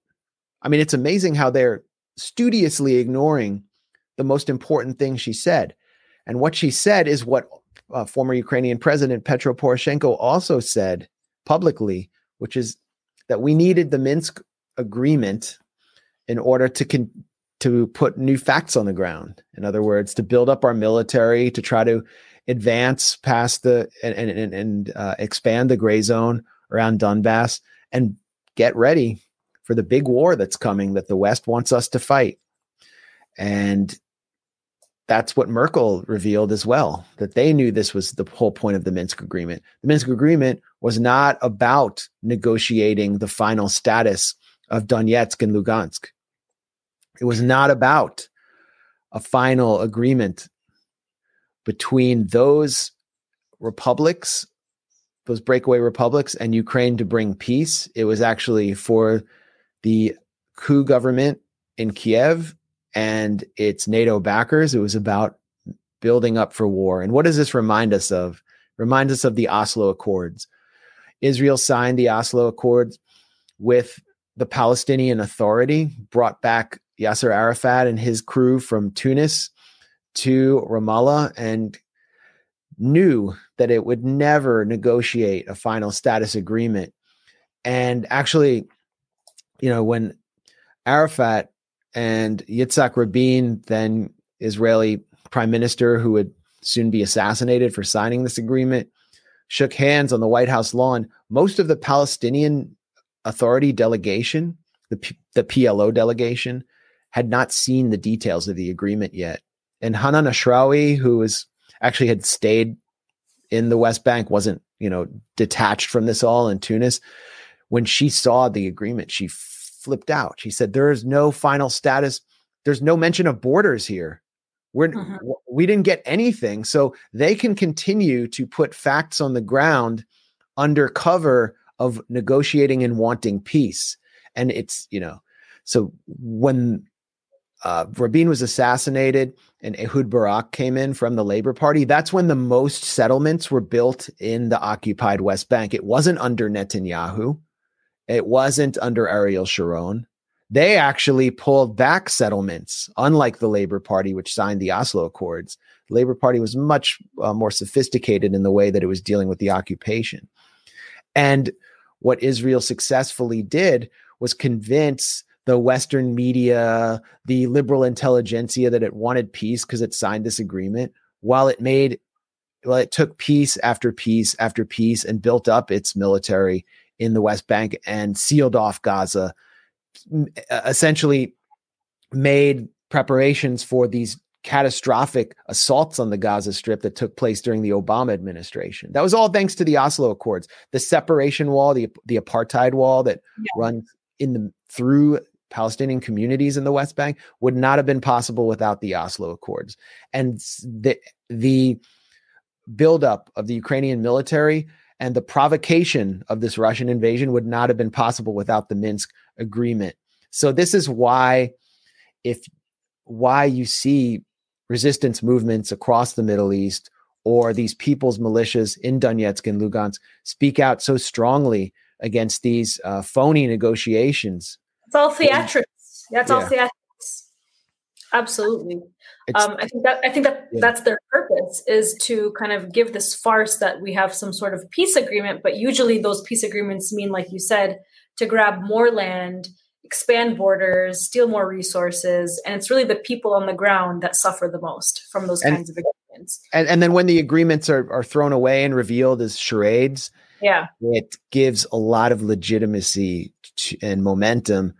I mean, it's amazing how they're studiously ignoring the most important thing she said. And what she said is what uh, former Ukrainian President Petro Poroshenko also said publicly, which is that we needed the Minsk agreement in order to con- to put new facts on the ground. In other words, to build up our military, to try to advance past the and and and, uh, expand the gray zone around Donbass and get ready for the big war that's coming that the West wants us to fight. And that's what Merkel revealed as well, that they knew this was the whole point of the Minsk agreement. The Minsk agreement was not about negotiating the final status of Donetsk and Lugansk. It was not about a final agreement between those republics, those breakaway republics, and Ukraine to bring peace. It was actually for the coup government in Kiev and its NATO backers. It was about building up for war. And what does this remind us of? Remind us of the Oslo Accords. Israel signed the Oslo Accords with the Palestinian Authority, brought back Yasser Arafat and his crew from Tunis to Ramallah, and knew that it would never negotiate a final status agreement. And actually, you know, when Arafat and Yitzhak Rabin, then Israeli prime minister who would soon be assassinated for signing this agreement, shook hands on the White House lawn. Most of the Palestinian Authority delegation, the, P- the PLO delegation, had not seen the details of the agreement yet. And Hanan Ashrawi, who was actually had stayed in the West Bank, wasn't you know detached from this all in Tunis. When she saw the agreement, she flipped out. She said, "There is no final status. There's no mention of borders here. We're Mhm. we didn't get anything, so they can continue to put facts on the ground under cover of negotiating and wanting peace. And it's you know, so when uh, Rabin was assassinated and Ehud Barak came in from the Labor Party, that's when the most settlements were built in the occupied West Bank. It wasn't under Netanyahu. It wasn't under Ariel Sharon. They actually pulled back settlements, unlike the Labor Party, which signed the Oslo Accords. The Labor Party was much uh, more sophisticated in the way that it was dealing with the occupation. And what Israel successfully did was convince the Western media, the liberal intelligentsia that it wanted peace because it signed this agreement, while it made, well, it took peace after peace after peace and built up its military in the West Bank and sealed off Gaza, essentially made preparations for these catastrophic assaults on the Gaza Strip that took place during the Obama administration. That was all thanks to the Oslo Accords, the separation wall, the the apartheid wall that yeah. runs in the through Palestinian communities in the West Bank would not have been possible without the Oslo Accords. And the the buildup of the Ukrainian military and the provocation of this Russian invasion would not have been possible without the Minsk agreement. So this is why if why you see resistance movements across the Middle East or these people's militias in Donetsk and Lugansk speak out so strongly against these uh, phony negotiations. It's all theatrics. That's yeah. all theatrics. Absolutely. Um, I think that I think that yeah. that's their purpose is to kind of give this farce that we have some sort of peace agreement, but usually those peace agreements mean, like you said, to grab more land, expand borders, steal more resources, and it's really the people on the ground that suffer the most from those and, kinds of agreements. And and then when the agreements are are thrown away and revealed as charades, yeah, it gives a lot of legitimacy to, and momentum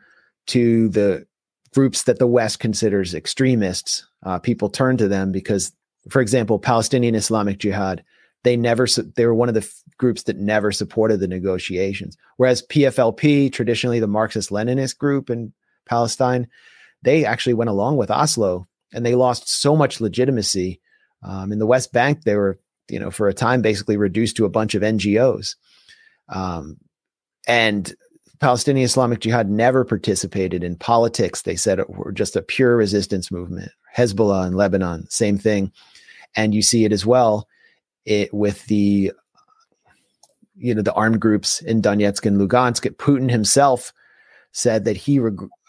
to the groups that the West considers extremists. Uh, people turn to them because, for example, Palestinian Islamic Jihad, they never they were one of the f- groups that never supported the negotiations. Whereas PFLP, traditionally the Marxist Leninist group in Palestine, they actually went along with Oslo and they lost so much legitimacy. Um, in the West Bank, they were, you know, for a time basically reduced to a bunch of NGOs. Um, and Palestinian Islamic Jihad never participated in politics. They said it were just a pure resistance movement. Hezbollah in Lebanon, same thing. And you see it as well it, with the you know the armed groups in Donetsk and Lugansk. Putin himself said that he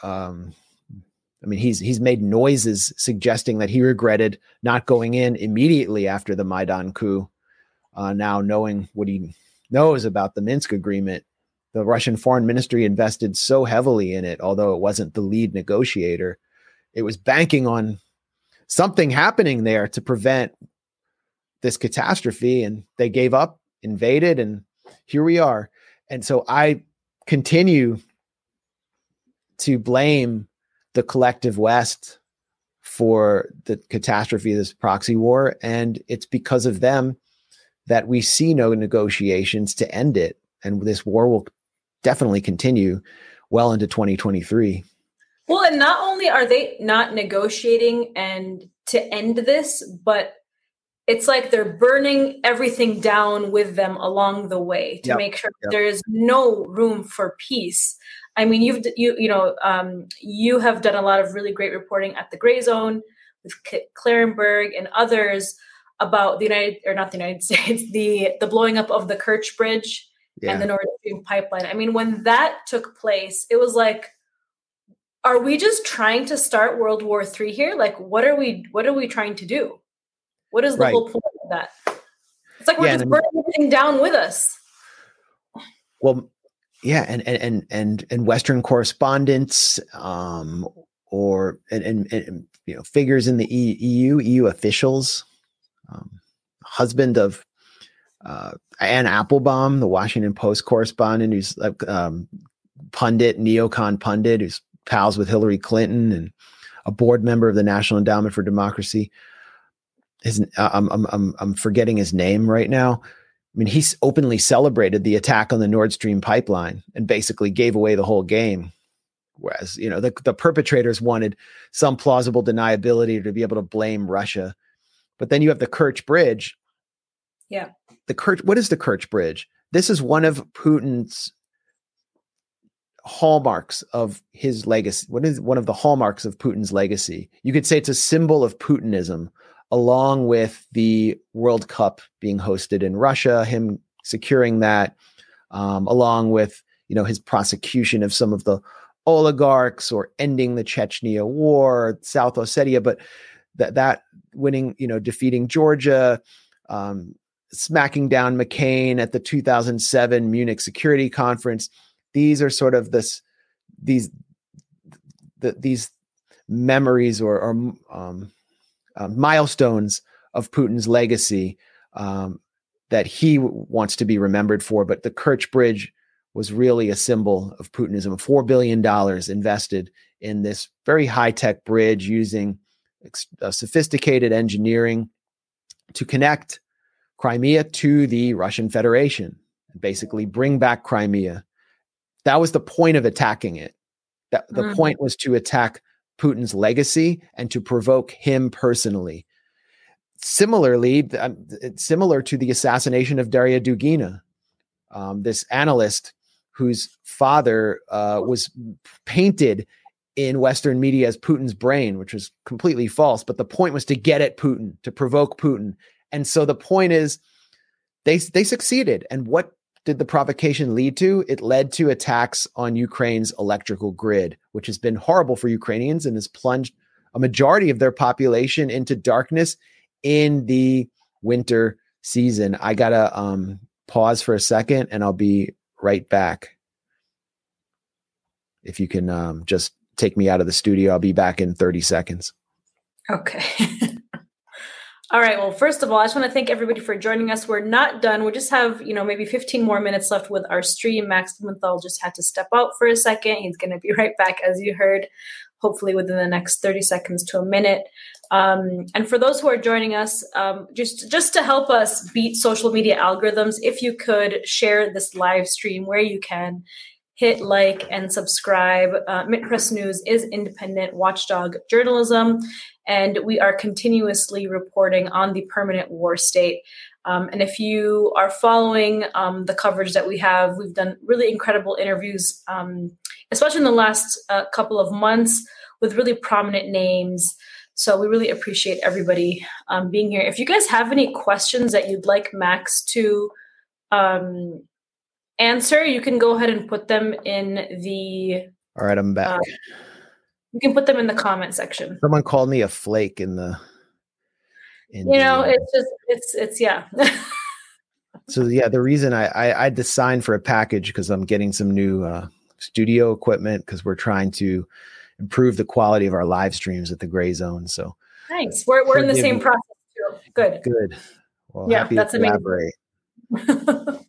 um, I mean he's he's made noises suggesting that he regretted not going in immediately after the Maidan coup. Uh, now knowing what he knows about the Minsk agreement, the Russian foreign ministry invested so heavily in it, although it wasn't the lead negotiator. It was banking on something happening there to prevent this catastrophe and they gave up, invaded, and here we are. And so I continue to blame the collective West for the catastrophe of this proxy war. And it's because of them that we see no negotiations to end it. And this war will definitely continue well into 2023. Well, and not only are they not negotiating and to end this, but it's like they're burning everything down with them along the way to yep. make sure yep. there is no room for peace. I mean, you've you you know um, you have done a lot of really great reporting at the Gray Zone with K- Klarenberg and others about the United or not the United States the the blowing up of the Kerch Bridge yeah. and the Nord Stream pipeline. I mean, when that took place, it was like, are we just trying to start World War Three here? Like, what are we what are we trying to do? What is the right. whole point of that? It's like we're yeah, just burning everything down with us. Well, yeah, and and and and, Western correspondents, um, or and, and, and you know figures in the EU, EU officials, um, husband of uh, Anne Applebaum, the Washington Post correspondent, who's like um, pundit, neocon pundit, who's pals with Hillary Clinton and a board member of the National Endowment for Democracy his uh, I'm I'm I'm forgetting his name right now. I mean, he's openly celebrated the attack on the Nord Stream pipeline and basically gave away the whole game. Whereas, you know, the, the perpetrators wanted some plausible deniability to be able to blame Russia. But then you have the Kerch Bridge. Yeah. The Kerch, what is the Kerch Bridge? This is one of Putin's hallmarks of his legacy. What is one of the hallmarks of Putin's legacy? You could say it's a symbol of Putinism, along with the World Cup being hosted in Russia, him securing that, um, along with you know his prosecution of some of the oligarchs or ending the Chechnya war, South Ossetia, but that that winning, you know, defeating Georgia, um, smacking down McCain at the 2007 Munich Security Conference. These are sort of this these the, these memories or, or um, uh, milestones of Putin's legacy um, that he wants to be remembered for. But the Kerch Bridge was really a symbol of Putinism. $4 billion invested in this very high tech bridge using ex- uh, sophisticated engineering to connect Crimea to the Russian Federation, and basically bring back Crimea. That was the point of attacking it. That the Mhm. point was to attack Putin's legacy and to provoke him personally. Similarly, um, similar to the assassination of Daria Dugina, um, this analyst whose father uh, was painted in Western media as Putin's brain, which was completely false. But the point was to get at Putin, to provoke Putin. And so the point is, they they succeeded. And what did the provocation lead to? It led to attacks on Ukraine's electrical grid, which has been horrible for Ukrainians and has plunged a majority of their population into darkness in the winter season. I gotta um, pause for a second, and I'll be right back. If you can um, just take me out of the studio, I'll be back in 30 seconds. Okay. All right. Well, first of all, I just want to thank everybody for joining us. We're not done. We just have, you know, maybe 15 more minutes left with our stream. Max Blumenthal just had to step out for a second. He's going to be right back, as you heard, hopefully within the next 30 seconds to a minute. Um, and for those who are joining us, um, just just to help us beat social media algorithms, if you could share this live stream where you can, hit like and subscribe. Uh, Mint Press News is independent watchdog journalism, and we are continuously reporting on the permanent war state. Um, and if you are following um, the coverage that we have, we've done really incredible interviews, um, especially in the last uh, couple of months, with really prominent names. So we really appreciate everybody um, being here. If you guys have any questions that you'd like Max to um, answer, you can go ahead and put them in the All right, I'm back. uh, you can put them in the comment section. Someone called me a flake in the. In You know, the, uh, it's just it's it's yeah. so yeah, the reason I I, I had to sign for a package because I'm getting some new uh, studio equipment because we're trying to improve the quality of our live streams at the Gray Zone. So Thanks. We're we're in the same process too. Good. good. Well, Yeah, that's amazing. Um,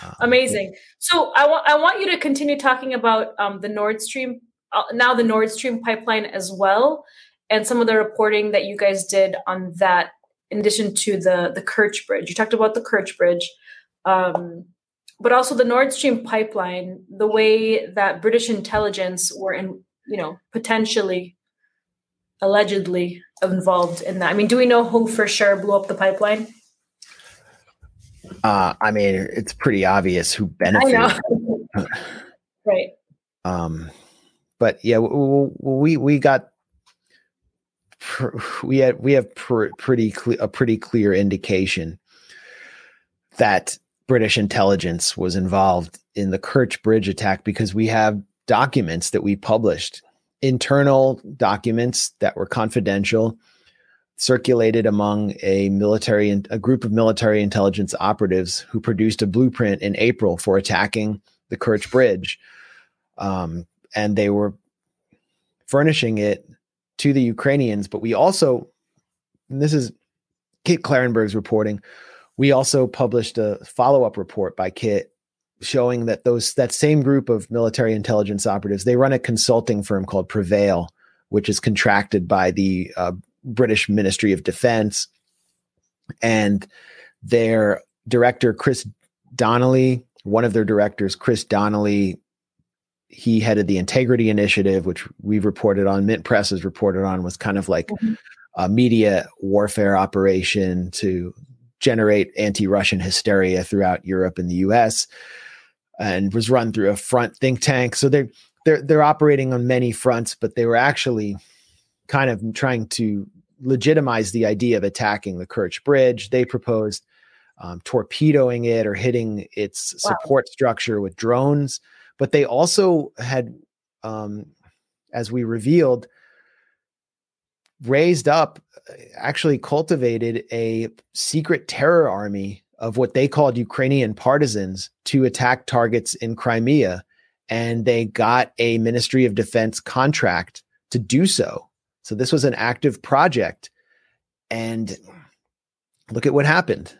Amazing. So I want I want you to continue talking about um, the Nord Stream uh, now the Nord Stream pipeline as well, and some of the reporting that you guys did on that. In addition to the the Kerch Bridge, you talked about the Kerch Bridge, um, but also the Nord Stream pipeline. The way that British intelligence were in, you know, potentially, allegedly involved in that. I mean, do we know who for sure blew up the pipeline? Uh, I mean, it's pretty obvious who I benefited. know. right. Um, but yeah, we we got we had we have pr- pretty cle- a pretty clear indication that British intelligence was involved in the Kerch Bridge attack because we have documents that we published, internal documents that were confidential, circulated among a military a group of military intelligence operatives who produced a blueprint in April for attacking the Kerch Bridge. Um, and they were furnishing it to the Ukrainians. But we also, and this is Kit Klarenberg's reporting. We also published a follow-up report by Kit showing that those that same group of military intelligence operatives they run a consulting firm called Prevail, which is contracted by the uh, British Ministry of Defense, and their director Chris Donnelly, one of their directors, Chris Donnelly, he headed the integrity initiative which we've reported on mint press has reported on was kind of like a media warfare operation to generate anti-russian hysteria throughout europe and the us and was run through a front think tank so they're they're they're operating on many fronts but they were actually kind of trying to legitimize the idea of attacking the Kerch Bridge. They proposed um, torpedoing it or hitting its Wow. support structure with drones but they also had um, as we revealed raised up uh, actually cultivated a secret terror army of what they called ukrainian partisans to attack targets in crimea and they got a ministry of defense contract to do so. So this was an active project and look at what happened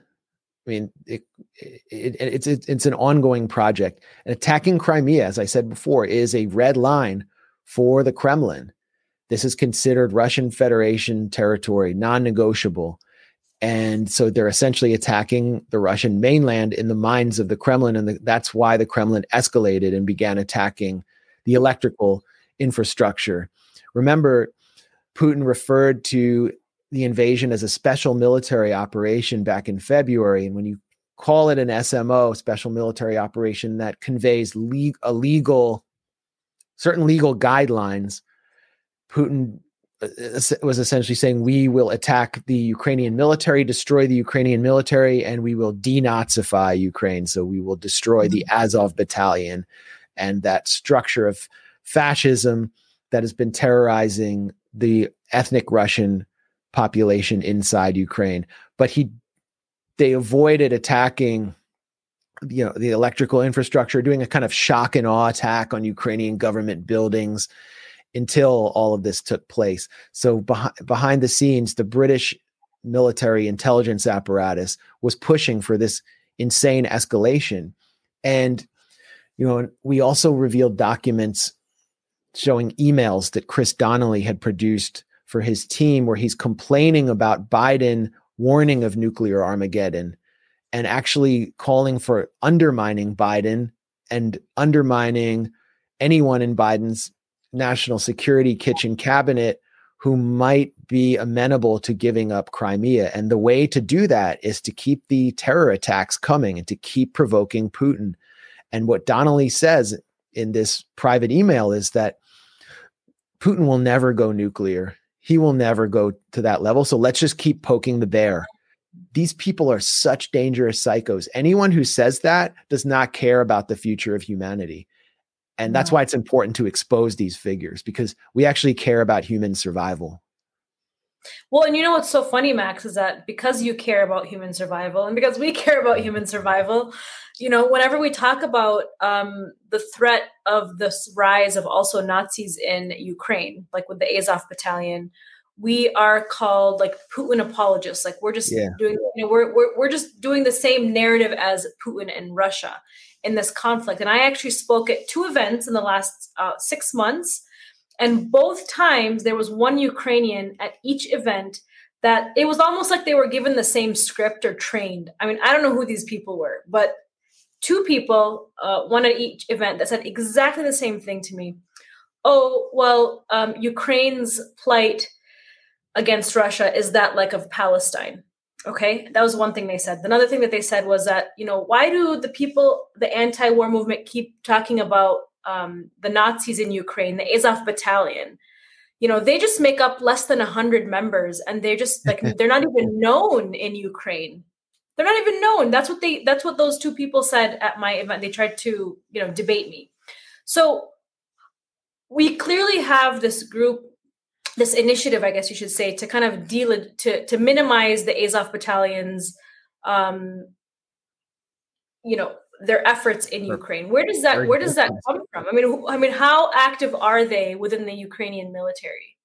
I mean, it, it, it, it's it's it's an ongoing project. And attacking Crimea, as I said before, is a red line for the Kremlin. This is considered Russian Federation territory, non negotiable. And so they're essentially attacking the Russian mainland in the minds of the Kremlin. And the, that's why the Kremlin escalated and began attacking the electrical infrastructure. Remember, Putin referred to the invasion as a special military operation back in February. And when you call it an SMO, special military operation, that conveys le- a legal, certain legal guidelines, Putin uh, was essentially saying we will attack the Ukrainian military, destroy the Ukrainian military, and we will denazify Ukraine. So we will destroy the mm-hmm. Azov battalion and that structure of fascism that has been terrorizing the ethnic Russian population inside Ukraine. But he they avoided attacking you know the electrical infrastructure, doing a kind of shock and awe attack on Ukrainian government buildings until all of this took place. So behind behind the scenes, the British military intelligence apparatus was pushing for this insane escalation. And you know, we also revealed documents showing emails that Chris Donnelly had produced for his team where he's complaining about Biden warning of nuclear Armageddon and actually calling for undermining Biden and undermining anyone in Biden's national security kitchen cabinet who might be amenable to giving up Crimea. And the way to do that is to keep the terror attacks coming and to keep provoking Putin. And what Donnelly says in this private email is that Putin will never go nuclear. He will never go to that level. So let's just keep poking the bear. These people are such dangerous psychos. Anyone who says that does not care about the future of humanity. And that's why it's important to expose these figures because we actually care about human survival. Well, and you know what's so funny, Max, is that because you care about human survival and because we care about human survival, you know, whenever we talk about um, the threat of this rise of also Nazis in Ukraine, like with the Azov battalion, we are called like Putin apologists. Like we're just yeah. doing, you know, we're, we're, we're just doing the same narrative as Putin and Russia in this conflict. And I actually spoke at two events in the last uh, six months and both times there was one Ukrainian at each event that it was almost like they were given the same script or trained. I mean, I don't know who these people were, but two people, uh, one at each event, that said exactly the same thing to me. Oh, well, um, Ukraine's plight against Russia is that like of Palestine. Okay, that was one thing they said. Another thing that they said was that, you know, why do the people, the anti war movement, keep talking about um, the Nazis in Ukraine, the Azov battalion, you know, they just make up less than 100 members and they're just like, they're not even known in Ukraine. They're not even known. That's what they, that's what those two people said at my event. They tried to, you know, debate me. So we clearly have this group this initiative, I guess you should say, to kind of deal to to minimize the Azov battalion's, um, you know, their efforts in Ukraine. Where does that where does that come from? I mean, I mean, how active are they within the Ukrainian military?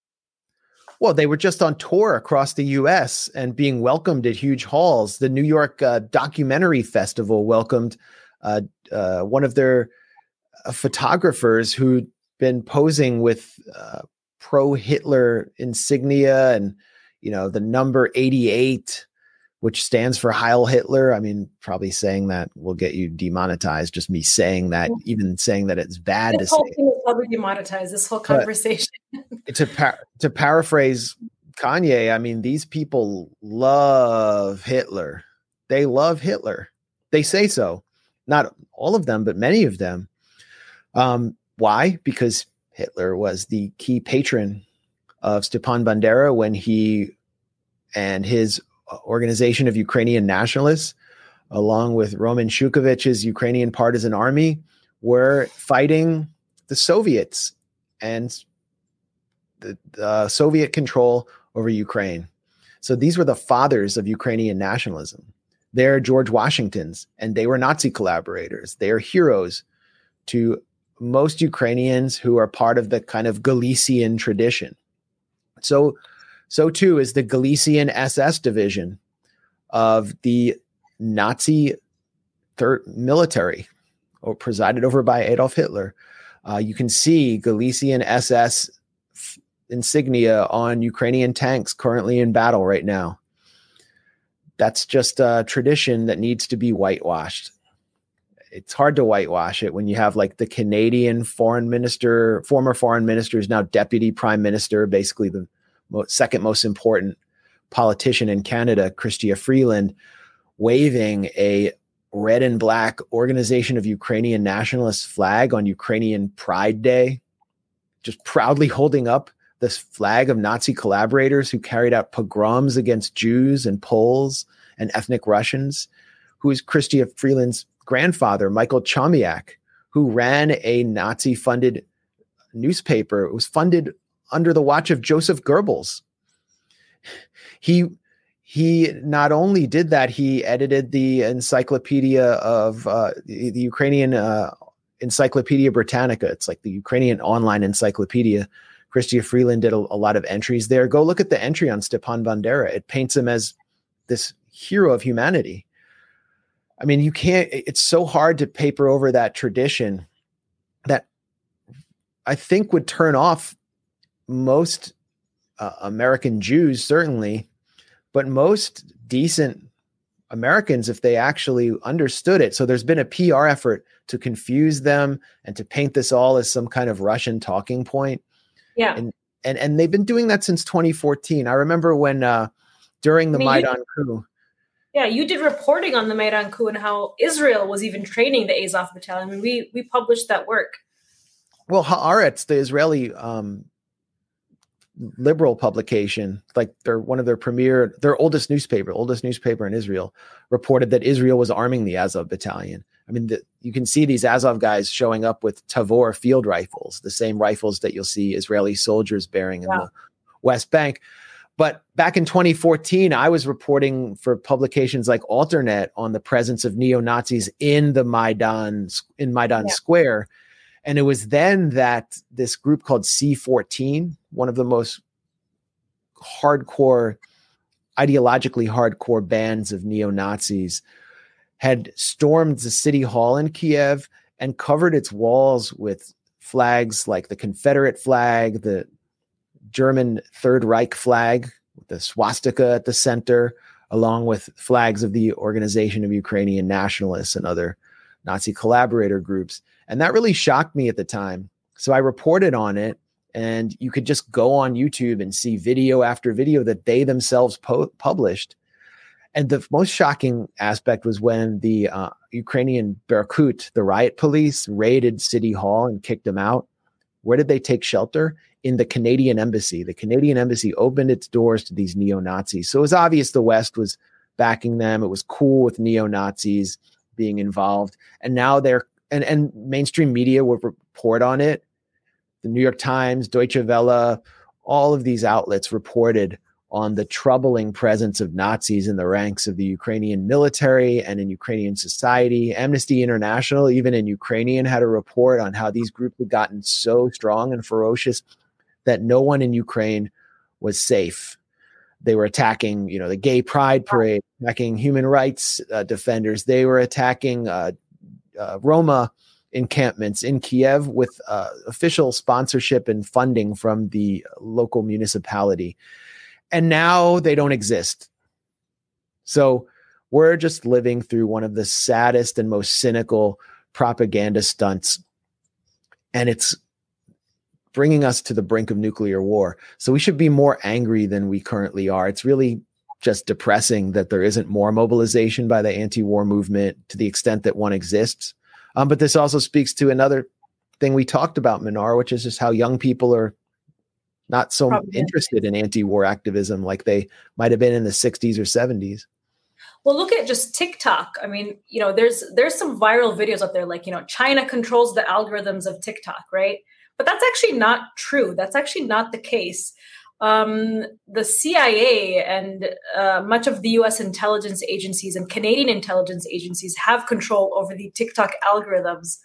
Well, they were just on tour across the U.S. and being welcomed at huge halls. The New York uh, Documentary Festival welcomed uh, uh, one of their uh, photographers who'd been posing with uh, pro-Hitler insignia and you know the number eighty-eight which stands for Heil Hitler. I mean, probably saying that will get you demonetized. Just me saying that, even saying that it's bad this to whole say. Thing probably demonetized this whole conversation. to par- to paraphrase Kanye, I mean, these people love Hitler. They love Hitler. They say so. Not all of them, but many of them. Um, why? Because Hitler was the key patron of Stepan Bandera when he and his Uh, organization of Ukrainian nationalists, along with Roman Shukhevych's Ukrainian partisan army, were fighting the Soviets and the, the uh, Soviet control over Ukraine. So these were the fathers of Ukrainian nationalism. They're George Washington's, and they were Nazi collaborators. They are heroes to most Ukrainians who are part of the kind of Galician tradition. So so too is the Galician SS division of the Nazi third military, or presided over by Adolf Hitler. Uh, you can see Galician SS f- insignia on Ukrainian tanks currently in battle right now. That's just a tradition that needs to be whitewashed. It's hard to whitewash it when you have like the Canadian foreign minister, former foreign minister, is now deputy prime minister, basically the second most important politician in Canada, Chrystia Freeland, waving a red and black Organization of Ukrainian Nationalists flag on Ukrainian Pride Day, just proudly holding up this flag of Nazi collaborators who carried out pogroms against Jews and Poles and ethnic Russians, who is Chrystia Freeland's grandfather, Michael Chomiak, who ran a Nazi funded newspaper. It was funded under the watch of Joseph Goebbels. He he not only did that, he edited the encyclopedia of uh, the, the, Ukrainian uh, Encyclopedia Britannica. It's like the Ukrainian online encyclopedia. Chrystia Freeland did a, a, lot of entries there. Go look at the entry on Stepan Bandera. It paints him as this hero of humanity. I mean, you can't, it's so hard to paper over that tradition that I think would turn off most uh, American Jews, certainly, but most decent Americans, if they actually understood it. So there's been a PR effort to confuse them and to paint this all as some kind of Russian talking point. Yeah. And and, and they've been doing that since 2014. I remember when uh, during the I mean, Maidan coup. Yeah, you did reporting on the Maidan coup and how Israel was even training the Azov battalion. I mean, we we published that work. Well, Haaretz, the Israeli um, liberal publication, like they're one of their premier, their oldest newspaper, oldest newspaper in Israel, reported that Israel was arming the Azov battalion. I mean, the, you can see these Azov guys showing up with Tavor field rifles, the same rifles that you'll see Israeli soldiers bearing in the West Bank. But back in 2014, I was reporting for publications like Alternet on the presence of neo Nazis in the Maidan in Maidan yeah. Square, and it was then that this group called C14, one of the most hardcore, ideologically hardcore bands of neo Nazis, had stormed the city hall in Kiev and covered its walls with flags like the Confederate flag, the German Third Reich flag, with the swastika at the center, along with flags of the Organization of Ukrainian Nationalists and other Nazi collaborator groups. And that really shocked me at the time. So I reported on it, and you could just go on YouTube and see video after video that they themselves po- published. And the most shocking aspect was when the uh, Ukrainian Berkut, the riot police, raided City Hall and kicked them out. Where did they take shelter? In the Canadian embassy. The Canadian embassy opened its doors to these neo Nazis. So it was obvious the West was backing them. It was cool with neo Nazis being involved. And now they're and and mainstream media would report on it. The New York Times, Deutsche Welle, all of these outlets reported on the troubling presence of Nazis in the ranks of the Ukrainian military and in Ukrainian society. Amnesty International, even in Ukrainian, had a report on how these groups had gotten so strong and ferocious that no one in Ukraine was safe. They were attacking, you know, the gay pride parade, attacking human rights uh, defenders. They were attacking uh, uh, Roma encampments in Kiev with uh, official sponsorship and funding from the local municipality. And now they don't exist. So we're just living through one of the saddest and most cynical propaganda stunts. And it's bringing us to the brink of nuclear war. So we should be more angry than we currently are. It's really just depressing that there isn't more mobilization by the anti-war movement to the extent that one exists. Um, but this also speaks to another thing we talked about, Mnar, which is just how young people are not so Probably. interested in anti-war activism like they might have been in the 60s or 70s. Well, look at just TikTok. I mean, you know, there's there's some viral videos out there like, you know, China controls the algorithms of TikTok, right? But that's actually not true. That's actually not the case um, the CIA and uh, much of the US intelligence agencies and Canadian intelligence agencies have control over the TikTok algorithms.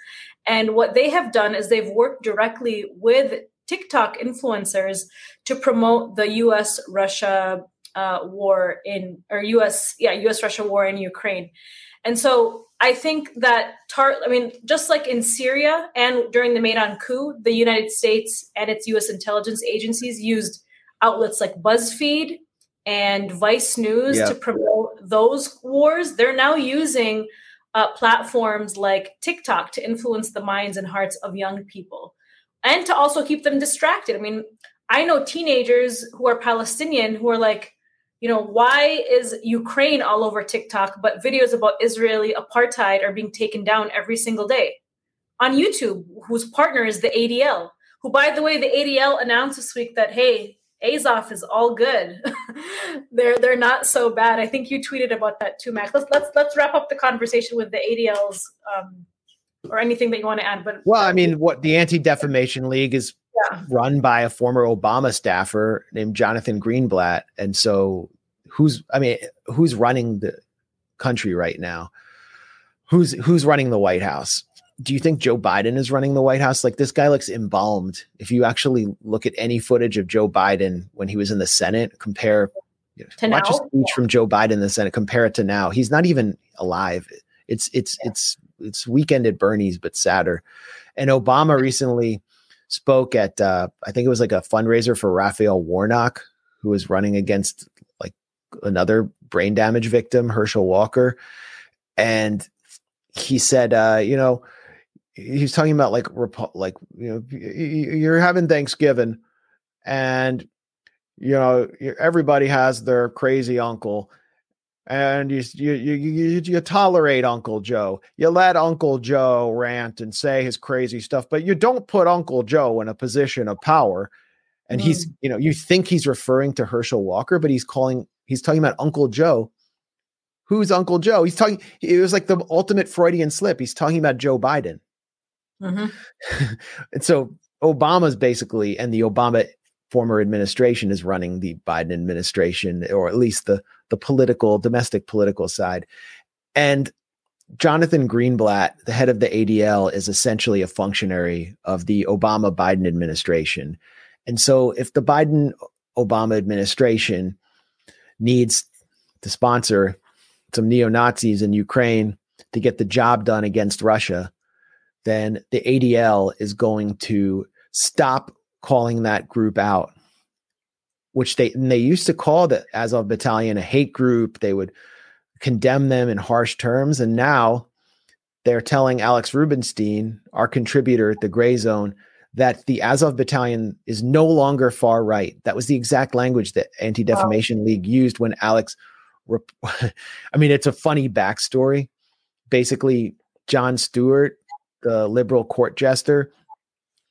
And what they have done is they've worked directly with TikTok influencers to promote the US Russia uh, war in, or US, yeah, US Russia war in Ukraine. And so I think that tar I mean, just like in Syria and during the Maidan coup, the United States and its US intelligence agencies used outlets like BuzzFeed and Vice News Yeah. to promote those wars. They're now using uh, platforms like TikTok to influence the minds and hearts of young people and to also keep them distracted. I mean, I know teenagers who are Palestinian who are like, you know, why is Ukraine all over TikTok, but videos about Israeli apartheid are being taken down every single day? On YouTube, whose partner is the ADL, who, by the way, the ADL announced this week that, hey, Azov is all good. they're they're not so bad. I think you tweeted about that too, Max. Let's let's let's wrap up the conversation with the ADLs um, or anything that you want to add. But Well, I mean, what the Anti Defamation League is Yeah. run by a former Obama staffer named Jonathan Greenblatt, and so who's I mean, who's running the country right now? Who's who's running the White House? Do you think Joe Biden is running the White House? Like this guy looks embalmed. If you actually look at any footage of Joe Biden when he was in the Senate, compare you know, To watch a speech from Joe Biden in the Senate, compare it to now. He's not even alive. It's it's it's it's weekend at Bernie's, but sadder. And Obama recently spoke at uh, I think it was like a fundraiser for Raphael Warnock, who was running against like another brain damage victim, Herschel Walker, and he said, uh, you know, he's talking about like like you know, you're having Thanksgiving, and you know everybody has their crazy uncle. And you, you you you you tolerate Uncle Joe. You let Uncle Joe rant and say his crazy stuff, but you don't put Uncle Joe in a position of power. And he's, mm. you know, you think he's referring to Herschel Walker, but he's calling, he's talking about Uncle Joe. Who's Uncle Joe? He's talking, it was like the ultimate Freudian slip. He's talking about Joe Biden. Mhm. and so Obama's basically, and the Obama former administration is running the Biden administration, or at least the the political, domestic political side. And Jonathan Greenblatt, the head of the ADL, is essentially a functionary of the Obama Biden administration. And so if the Biden Obama administration needs to sponsor some neo Nazis in Ukraine to get the job done against Russia, then the ADL is going to stop calling that group out, which they and they used to call the Azov Battalion a hate group. They would condemn them in harsh terms, and now they're telling Alex Rubinstein, our contributor at the Gray Zone, that the Azov Battalion is no longer far right. That was the exact language that Anti Defamation League used when Alex. Rep- I mean, it's a funny backstory. Basically, Jon Stewart, the liberal court jester,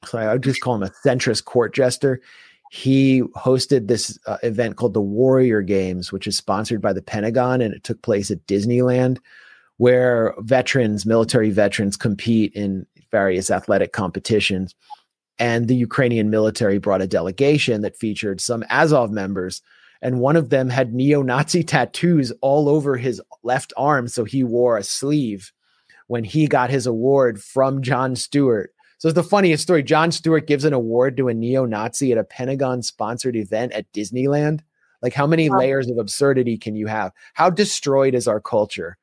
so I would just call him a centrist court jester. He hosted this uh, event called the Warrior Games, which is sponsored by the Pentagon, and it took place at Disneyland, where veterans, military veterans, compete in various athletic competitions. And the Ukrainian military brought a delegation that featured some Azov members, and one of them had neo-Nazi tattoos all over his left arm, so he wore a sleeve when he got his award from Jon Stewart. So it's the funniest story. Jon Stewart gives an award to a neo-Nazi at a Pentagon-sponsored event at Disneyland. Like, how many Wow. layers of absurdity can you have? How destroyed is our culture?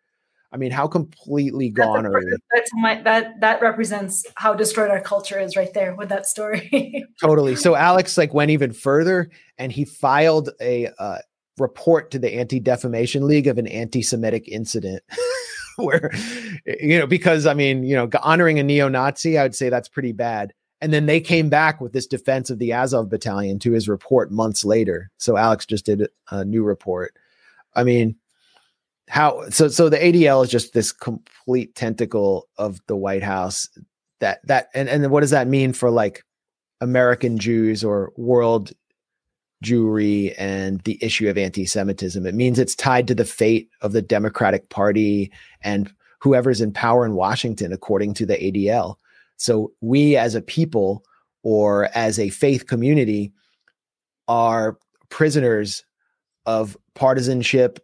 I mean, how completely gone are we? That's my that that represents how destroyed our culture is right there with that story. Totally. So Alex like went even further, and he filed a uh, report to the Anti Defamation League of an anti-Semitic incident, where you know because I mean you know honoring a neo-Nazi, I would say that's pretty bad. And then they came back with this defense of the Azov Battalion to his report months later. So Alex just did a new report. I mean, how so? So the ADL is just this complete tentacle of the White House. That that and and what does that mean for like American Jews or world Jewry and the issue of anti-Semitism? It means it's tied to the fate of the Democratic Party and whoever's in power in Washington, according to the ADL. So we as a people or as a faith community are prisoners of partisanship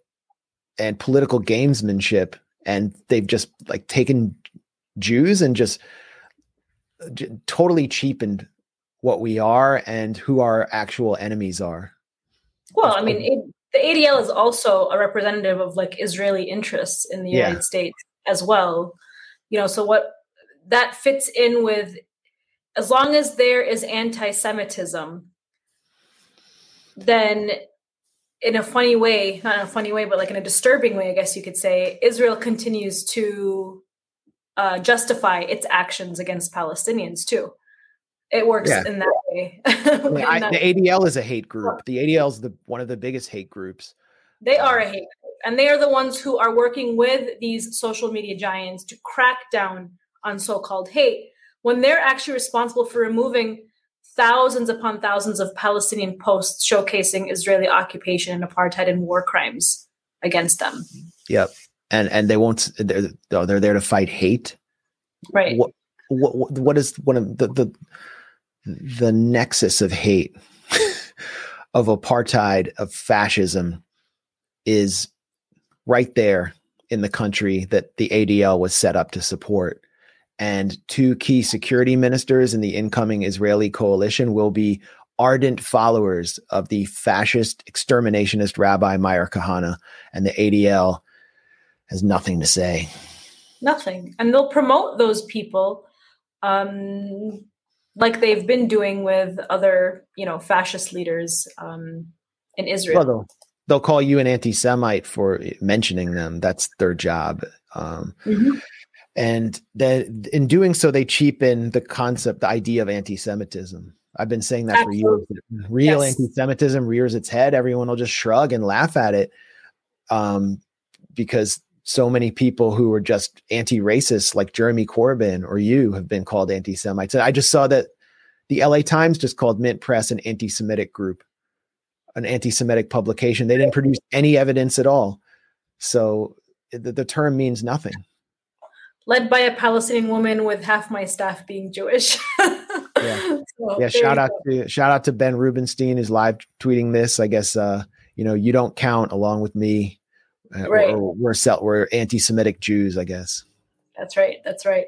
and political gamesmanship and they've just like taken Jews and just uh, j- totally cheapened what we are and who our actual enemies are. well, I mean, it, the ADL is also a representative of like Israeli interests in the Yeah. United States. as well. You know, so what that fits in with as long as there is anti-Semitism, then in a funny way, not in a funny way, but like in a disturbing way, I guess you could say, Israel continues to uh, justify its actions against Palestinians too. It works Yeah. in that way. In I- that- the ADL is a hate oh. group. The ADL is the one of the biggest hate groups. They are a um, hate group, and they are the ones who are working with these social media giants to crack down on so-called hate when they're actually responsible for removing thousands upon thousands of Palestinian posts showcasing Israeli occupation and apartheid and war crimes against them. Yep. And and they won't. They're oh, they're there to fight hate. Right. What what what- what is one of the the the nexus of hate of apartheid of fascism is right there in the country that the ADL was set up to support. And two key security ministers in the incoming Israeli coalition will be ardent followers of the fascist exterminationist Rabbi Meir Kahane, and the ADL has nothing to say. Nothing. And they'll promote those people um, like they've been doing with other, you know, fascist leaders um, in Israel. Well, they'll, they'll call you an anti-Semite for mentioning them. That's their job. Um, Mhm. and then in doing so, they cheapen the concept, the idea of anti-Semitism. I've been saying that for years. Real Yes. anti-Semitism rears its head. Everyone will just shrug and laugh at it, um, because so many people who are just anti-racist, like Jeremy Corbyn or you, have been called anti-Semites. And I just saw that the LA Times just called Mint Press an anti-Semitic group, an anti-Semitic publication. They didn't produce any evidence at all, so the, the term means nothing. Led by a Palestinian woman with half my staff being Jewish. Yeah. So, yeah shout out go. to shout out to ben rubenstein who's live tweeting this i guess uh you know you don't count along with me uh, Right. or we're sel- we're anti-semitic jews i guess That's right. That's right.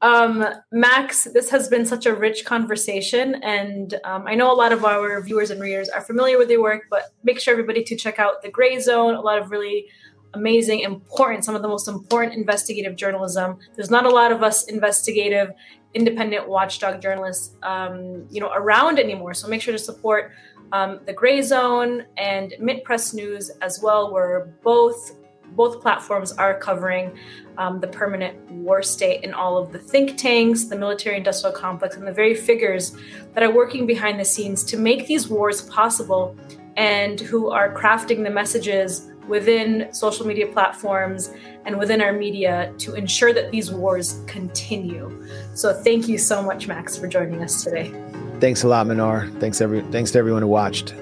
Um, Max, this has been such a rich conversation, and um, I know a lot of our viewers and readers are familiar with your work, but make sure everybody to check out the Gray Zone. A lot of really amazing, important, some of the most important investigative journalism. There's not a lot of us investigative, independent watchdog journalists, um, you know, around anymore. So make sure to support um, the Gray Zone and Mint Press News as well, where both both platforms are covering um, the permanent war state and all of the think tanks, the military industrial complex, and the very figures that are working behind the scenes to make these wars possible and who are crafting the messages within social media platforms and within our media to ensure that these wars continue. So thank you so much, Max, for joining us today. Thanks a lot Mnar. Thanks every thanks to everyone who watched